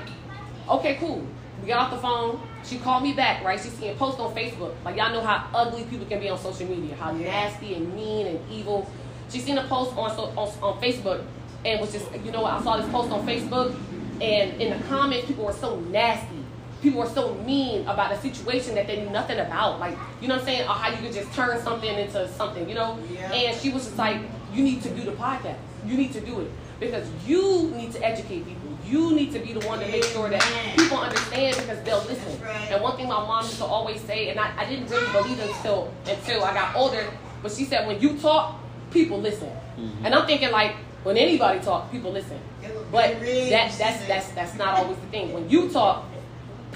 okay, cool. We got off the phone. She called me back, right? She's seeing posts on Facebook. Like y'all know how ugly people can be on social media, how nasty and mean and evil. She seen a post on, so, on on Facebook and was just, you know what? I saw this post on Facebook, and in the comments, people were so nasty. People were so mean about a situation that they knew nothing about. Like, you know what I'm saying? Or how you could just turn something into something, you know? And she was just like, you need to do the podcast. You need to do it. Because you need to educate people. You need to be the one to make sure that people understand because they'll listen. And one thing my mom used to always say, and I, I didn't really believe it until until I got older, but she said when you talk, people listen. Mm-hmm. And I'm thinking like when anybody talk, people listen. But that that's that's that's not always the thing. When you talk,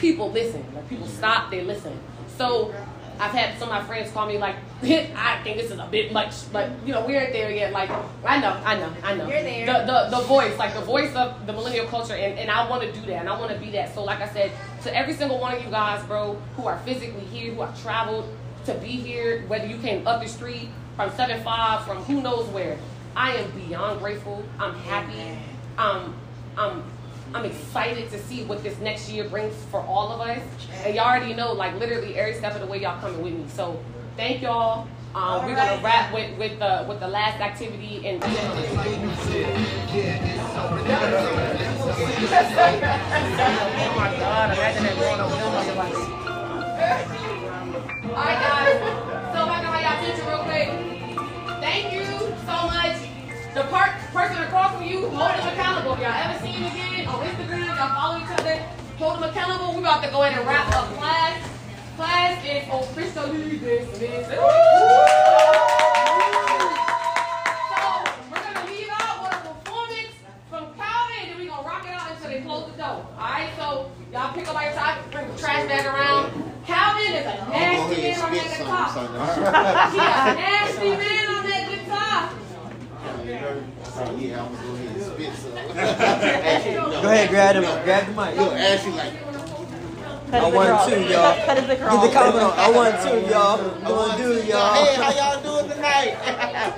people listen. Like people stop, they listen. So I've had some of my friends call me like, [laughs] I think this is a bit much, but you know, we aren't there yet. Like, I know, I know, I know.
You're there.
The, the, the voice, like the voice of the millennial culture, and, and I want to do that, and I want to be that. So, like I said, to every single one of you guys, bro, who are physically here, who have traveled to be here, whether you came up the street from 7-5, from who knows where, I am beyond grateful. I'm happy. Um, I'm I'm excited to see what this next year brings for all of us. And y'all already know, like literally every step of the way y'all coming with me. So thank y'all. Um, we're gonna wrap with with the with the last activity and. oh my God! Imagine that going over there on your body. All right, guys. So I back on y'all attention real quick. Thank you so much. The part, person across from you, hold them accountable. If y'all ever see him again on Instagram, y'all follow each other, hold them accountable. We're about to go ahead and wrap up class. Class is officially dismissed. So we're gonna leave out with a performance from Calvin, and we're gonna rock it out until they close the door. Alright, so y'all pick up by your side, bring the trash bag around. Calvin is a nasty man on that guitar. He a nasty man on that guitar.
Yeah, I'm gonna go ahead and spit some. [laughs]
Go ahead, grab him, grab the mic.
Look, Ashley, like,
I want two, y'all.
Cut his liquor
Get the
off.
comment on. I want [laughs] two, y'all. I'm gonna
want
do,
to-
y'all.
Hey, how y'all doing tonight?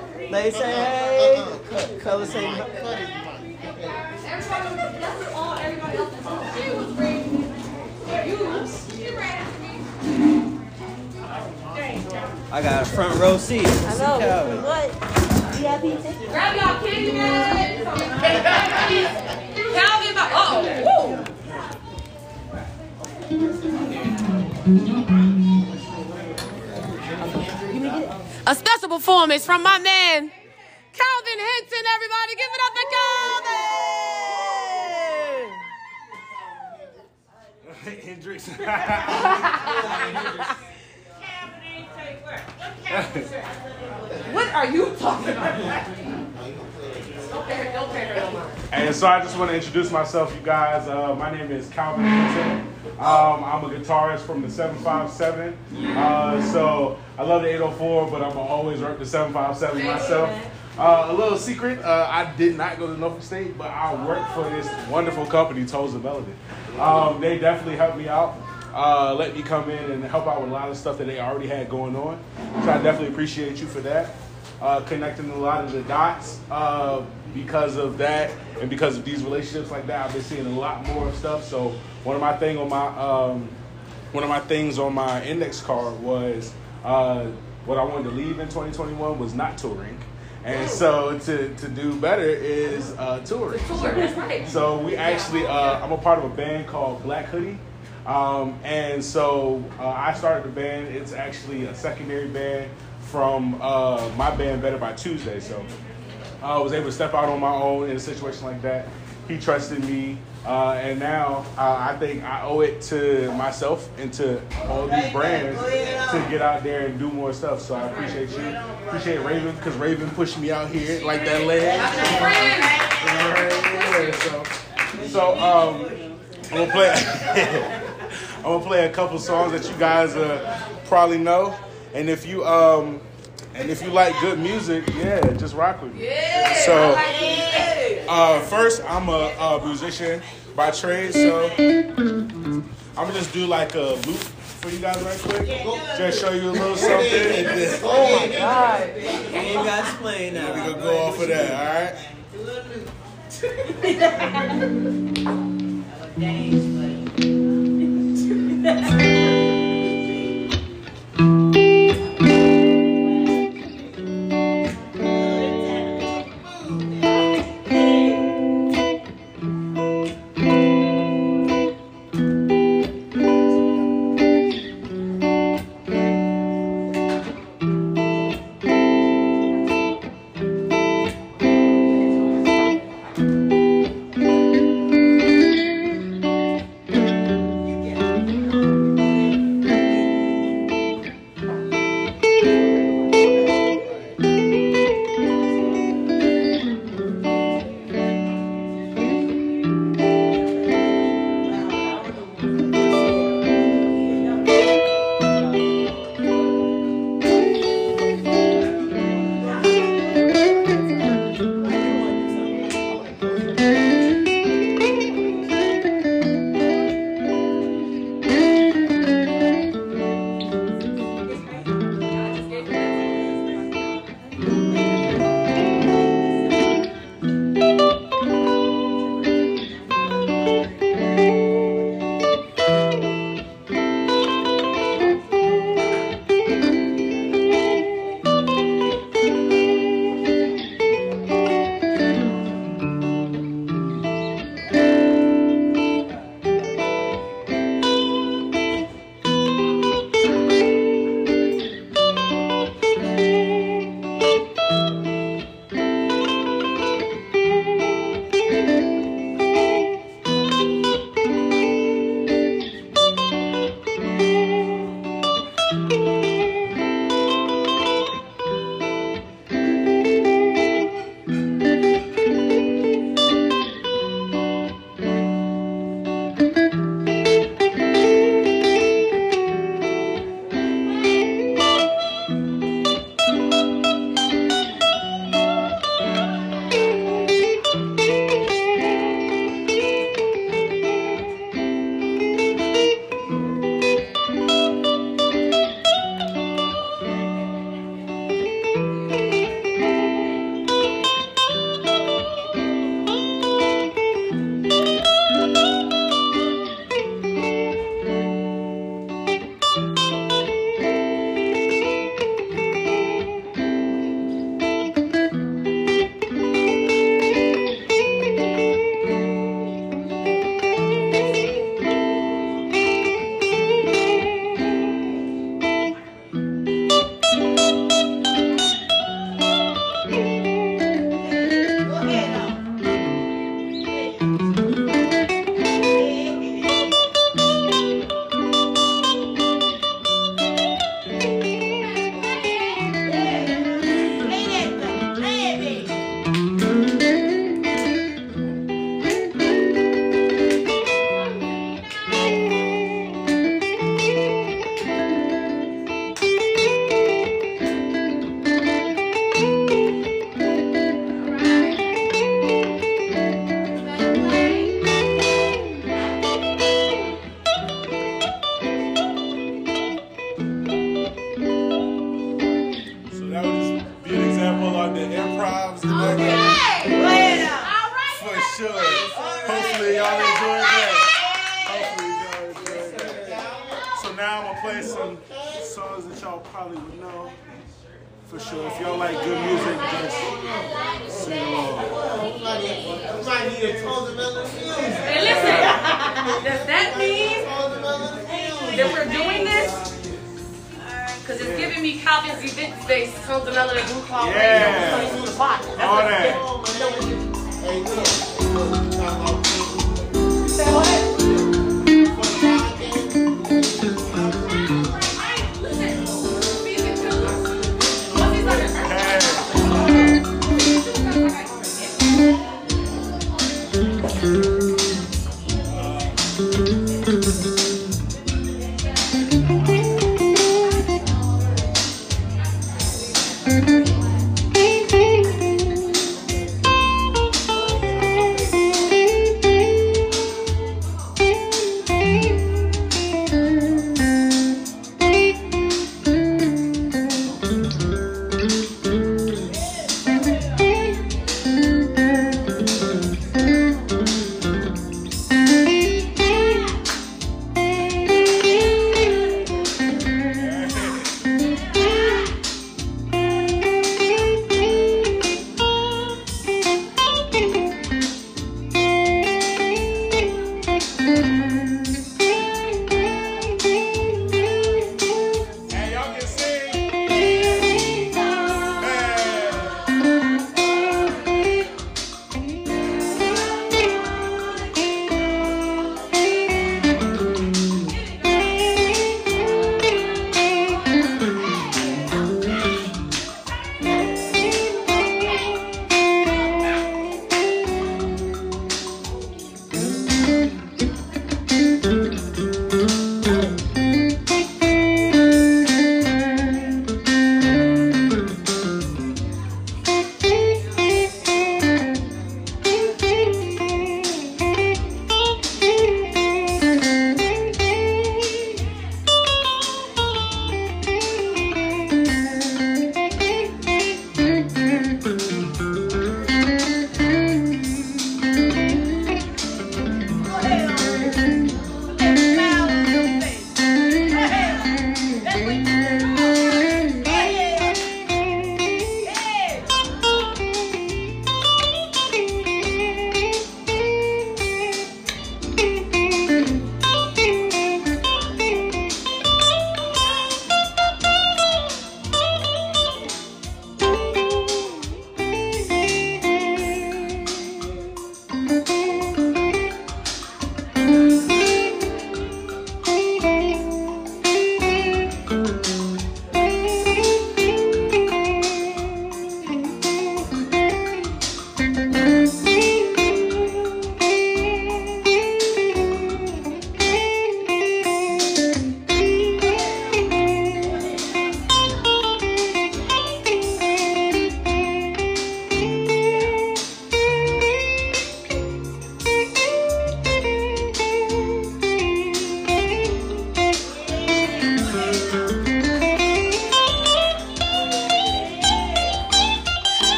[laughs]
They say hey. Uh-uh, Co- Color say no.
Cut his mic.
Everybody, that's all everybody else is on. She was great. You, you ran after me.
I got a front row seat.
I know. What?
A special performance from my man, Calvin Hinton. Everybody, give it up for Calvin. [laughs]
Hendrix. [laughs] [laughs]
What are you talking about?
And so I just want to introduce myself, you guys. Uh, my name is Calvin. Um, I'm a guitarist from the 757. Uh, so I love the 804, but I'm always work the 757 myself. Uh, a little secret, uh, I did not go to Norfolk State, but I work for this wonderful company, Tones of Melanin. Um, they definitely helped me out, uh, let me come in and help out with a lot of stuff that they already had going on. So I definitely appreciate you for that uh, connecting a lot of the dots uh, because of that and because of these relationships like that. I've been seeing a lot more stuff. So one of my thing on my um, one of my things on my index card was uh, what I wanted to leave in 2021 was not touring. And so to, to do better is uh, touring.
Tour, right.
So we actually, uh, I'm a part of a band called Black Hoodie. Um, and so uh, I started the band. It's actually a secondary band from uh, my band, Better by Tuesday. So I was able to step out on my own in a situation like that. He trusted me. Uh, and now uh, I think I owe it to myself and to all these brands to get out there and do more stuff. So I appreciate you. Appreciate Raven because Raven pushed me out here like that leg. So, so um, I'm gonna play. [laughs] I'm gonna play a couple songs that you guys uh, probably know, and if you um, and if you like good music, yeah, just rock with me. So, uh, first, I'm a, a musician by trade, so I'm gonna just do like a loop for you guys right quick, just show you a little something, and [laughs] then
Oh my god. Game got playing now.
we gonna go off of that. All right. [laughs]
Thank
Thank [laughs] you.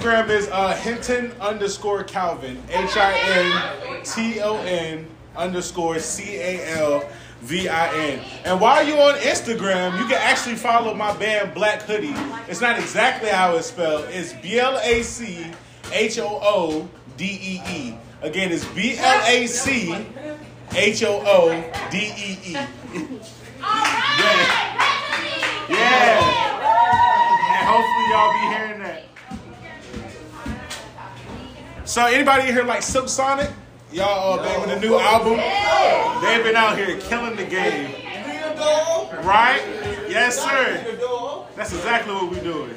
Instagram is uh, Hinton underscore Calvin, H I N T O N underscore C A L V I N. And while you're on Instagram, you can actually follow my band Black Hoodie. It's not exactly how it's spelled, it's B L A C H O O D E E. Again, it's B L A C H O O D E E. Yeah. Yeah. And hopefully y'all be hearing So anybody in here like Silk Sonic? Y'all uh, bang with the new album? They've been out here killing the game. Right? Yes, sir. That's exactly what we're doing.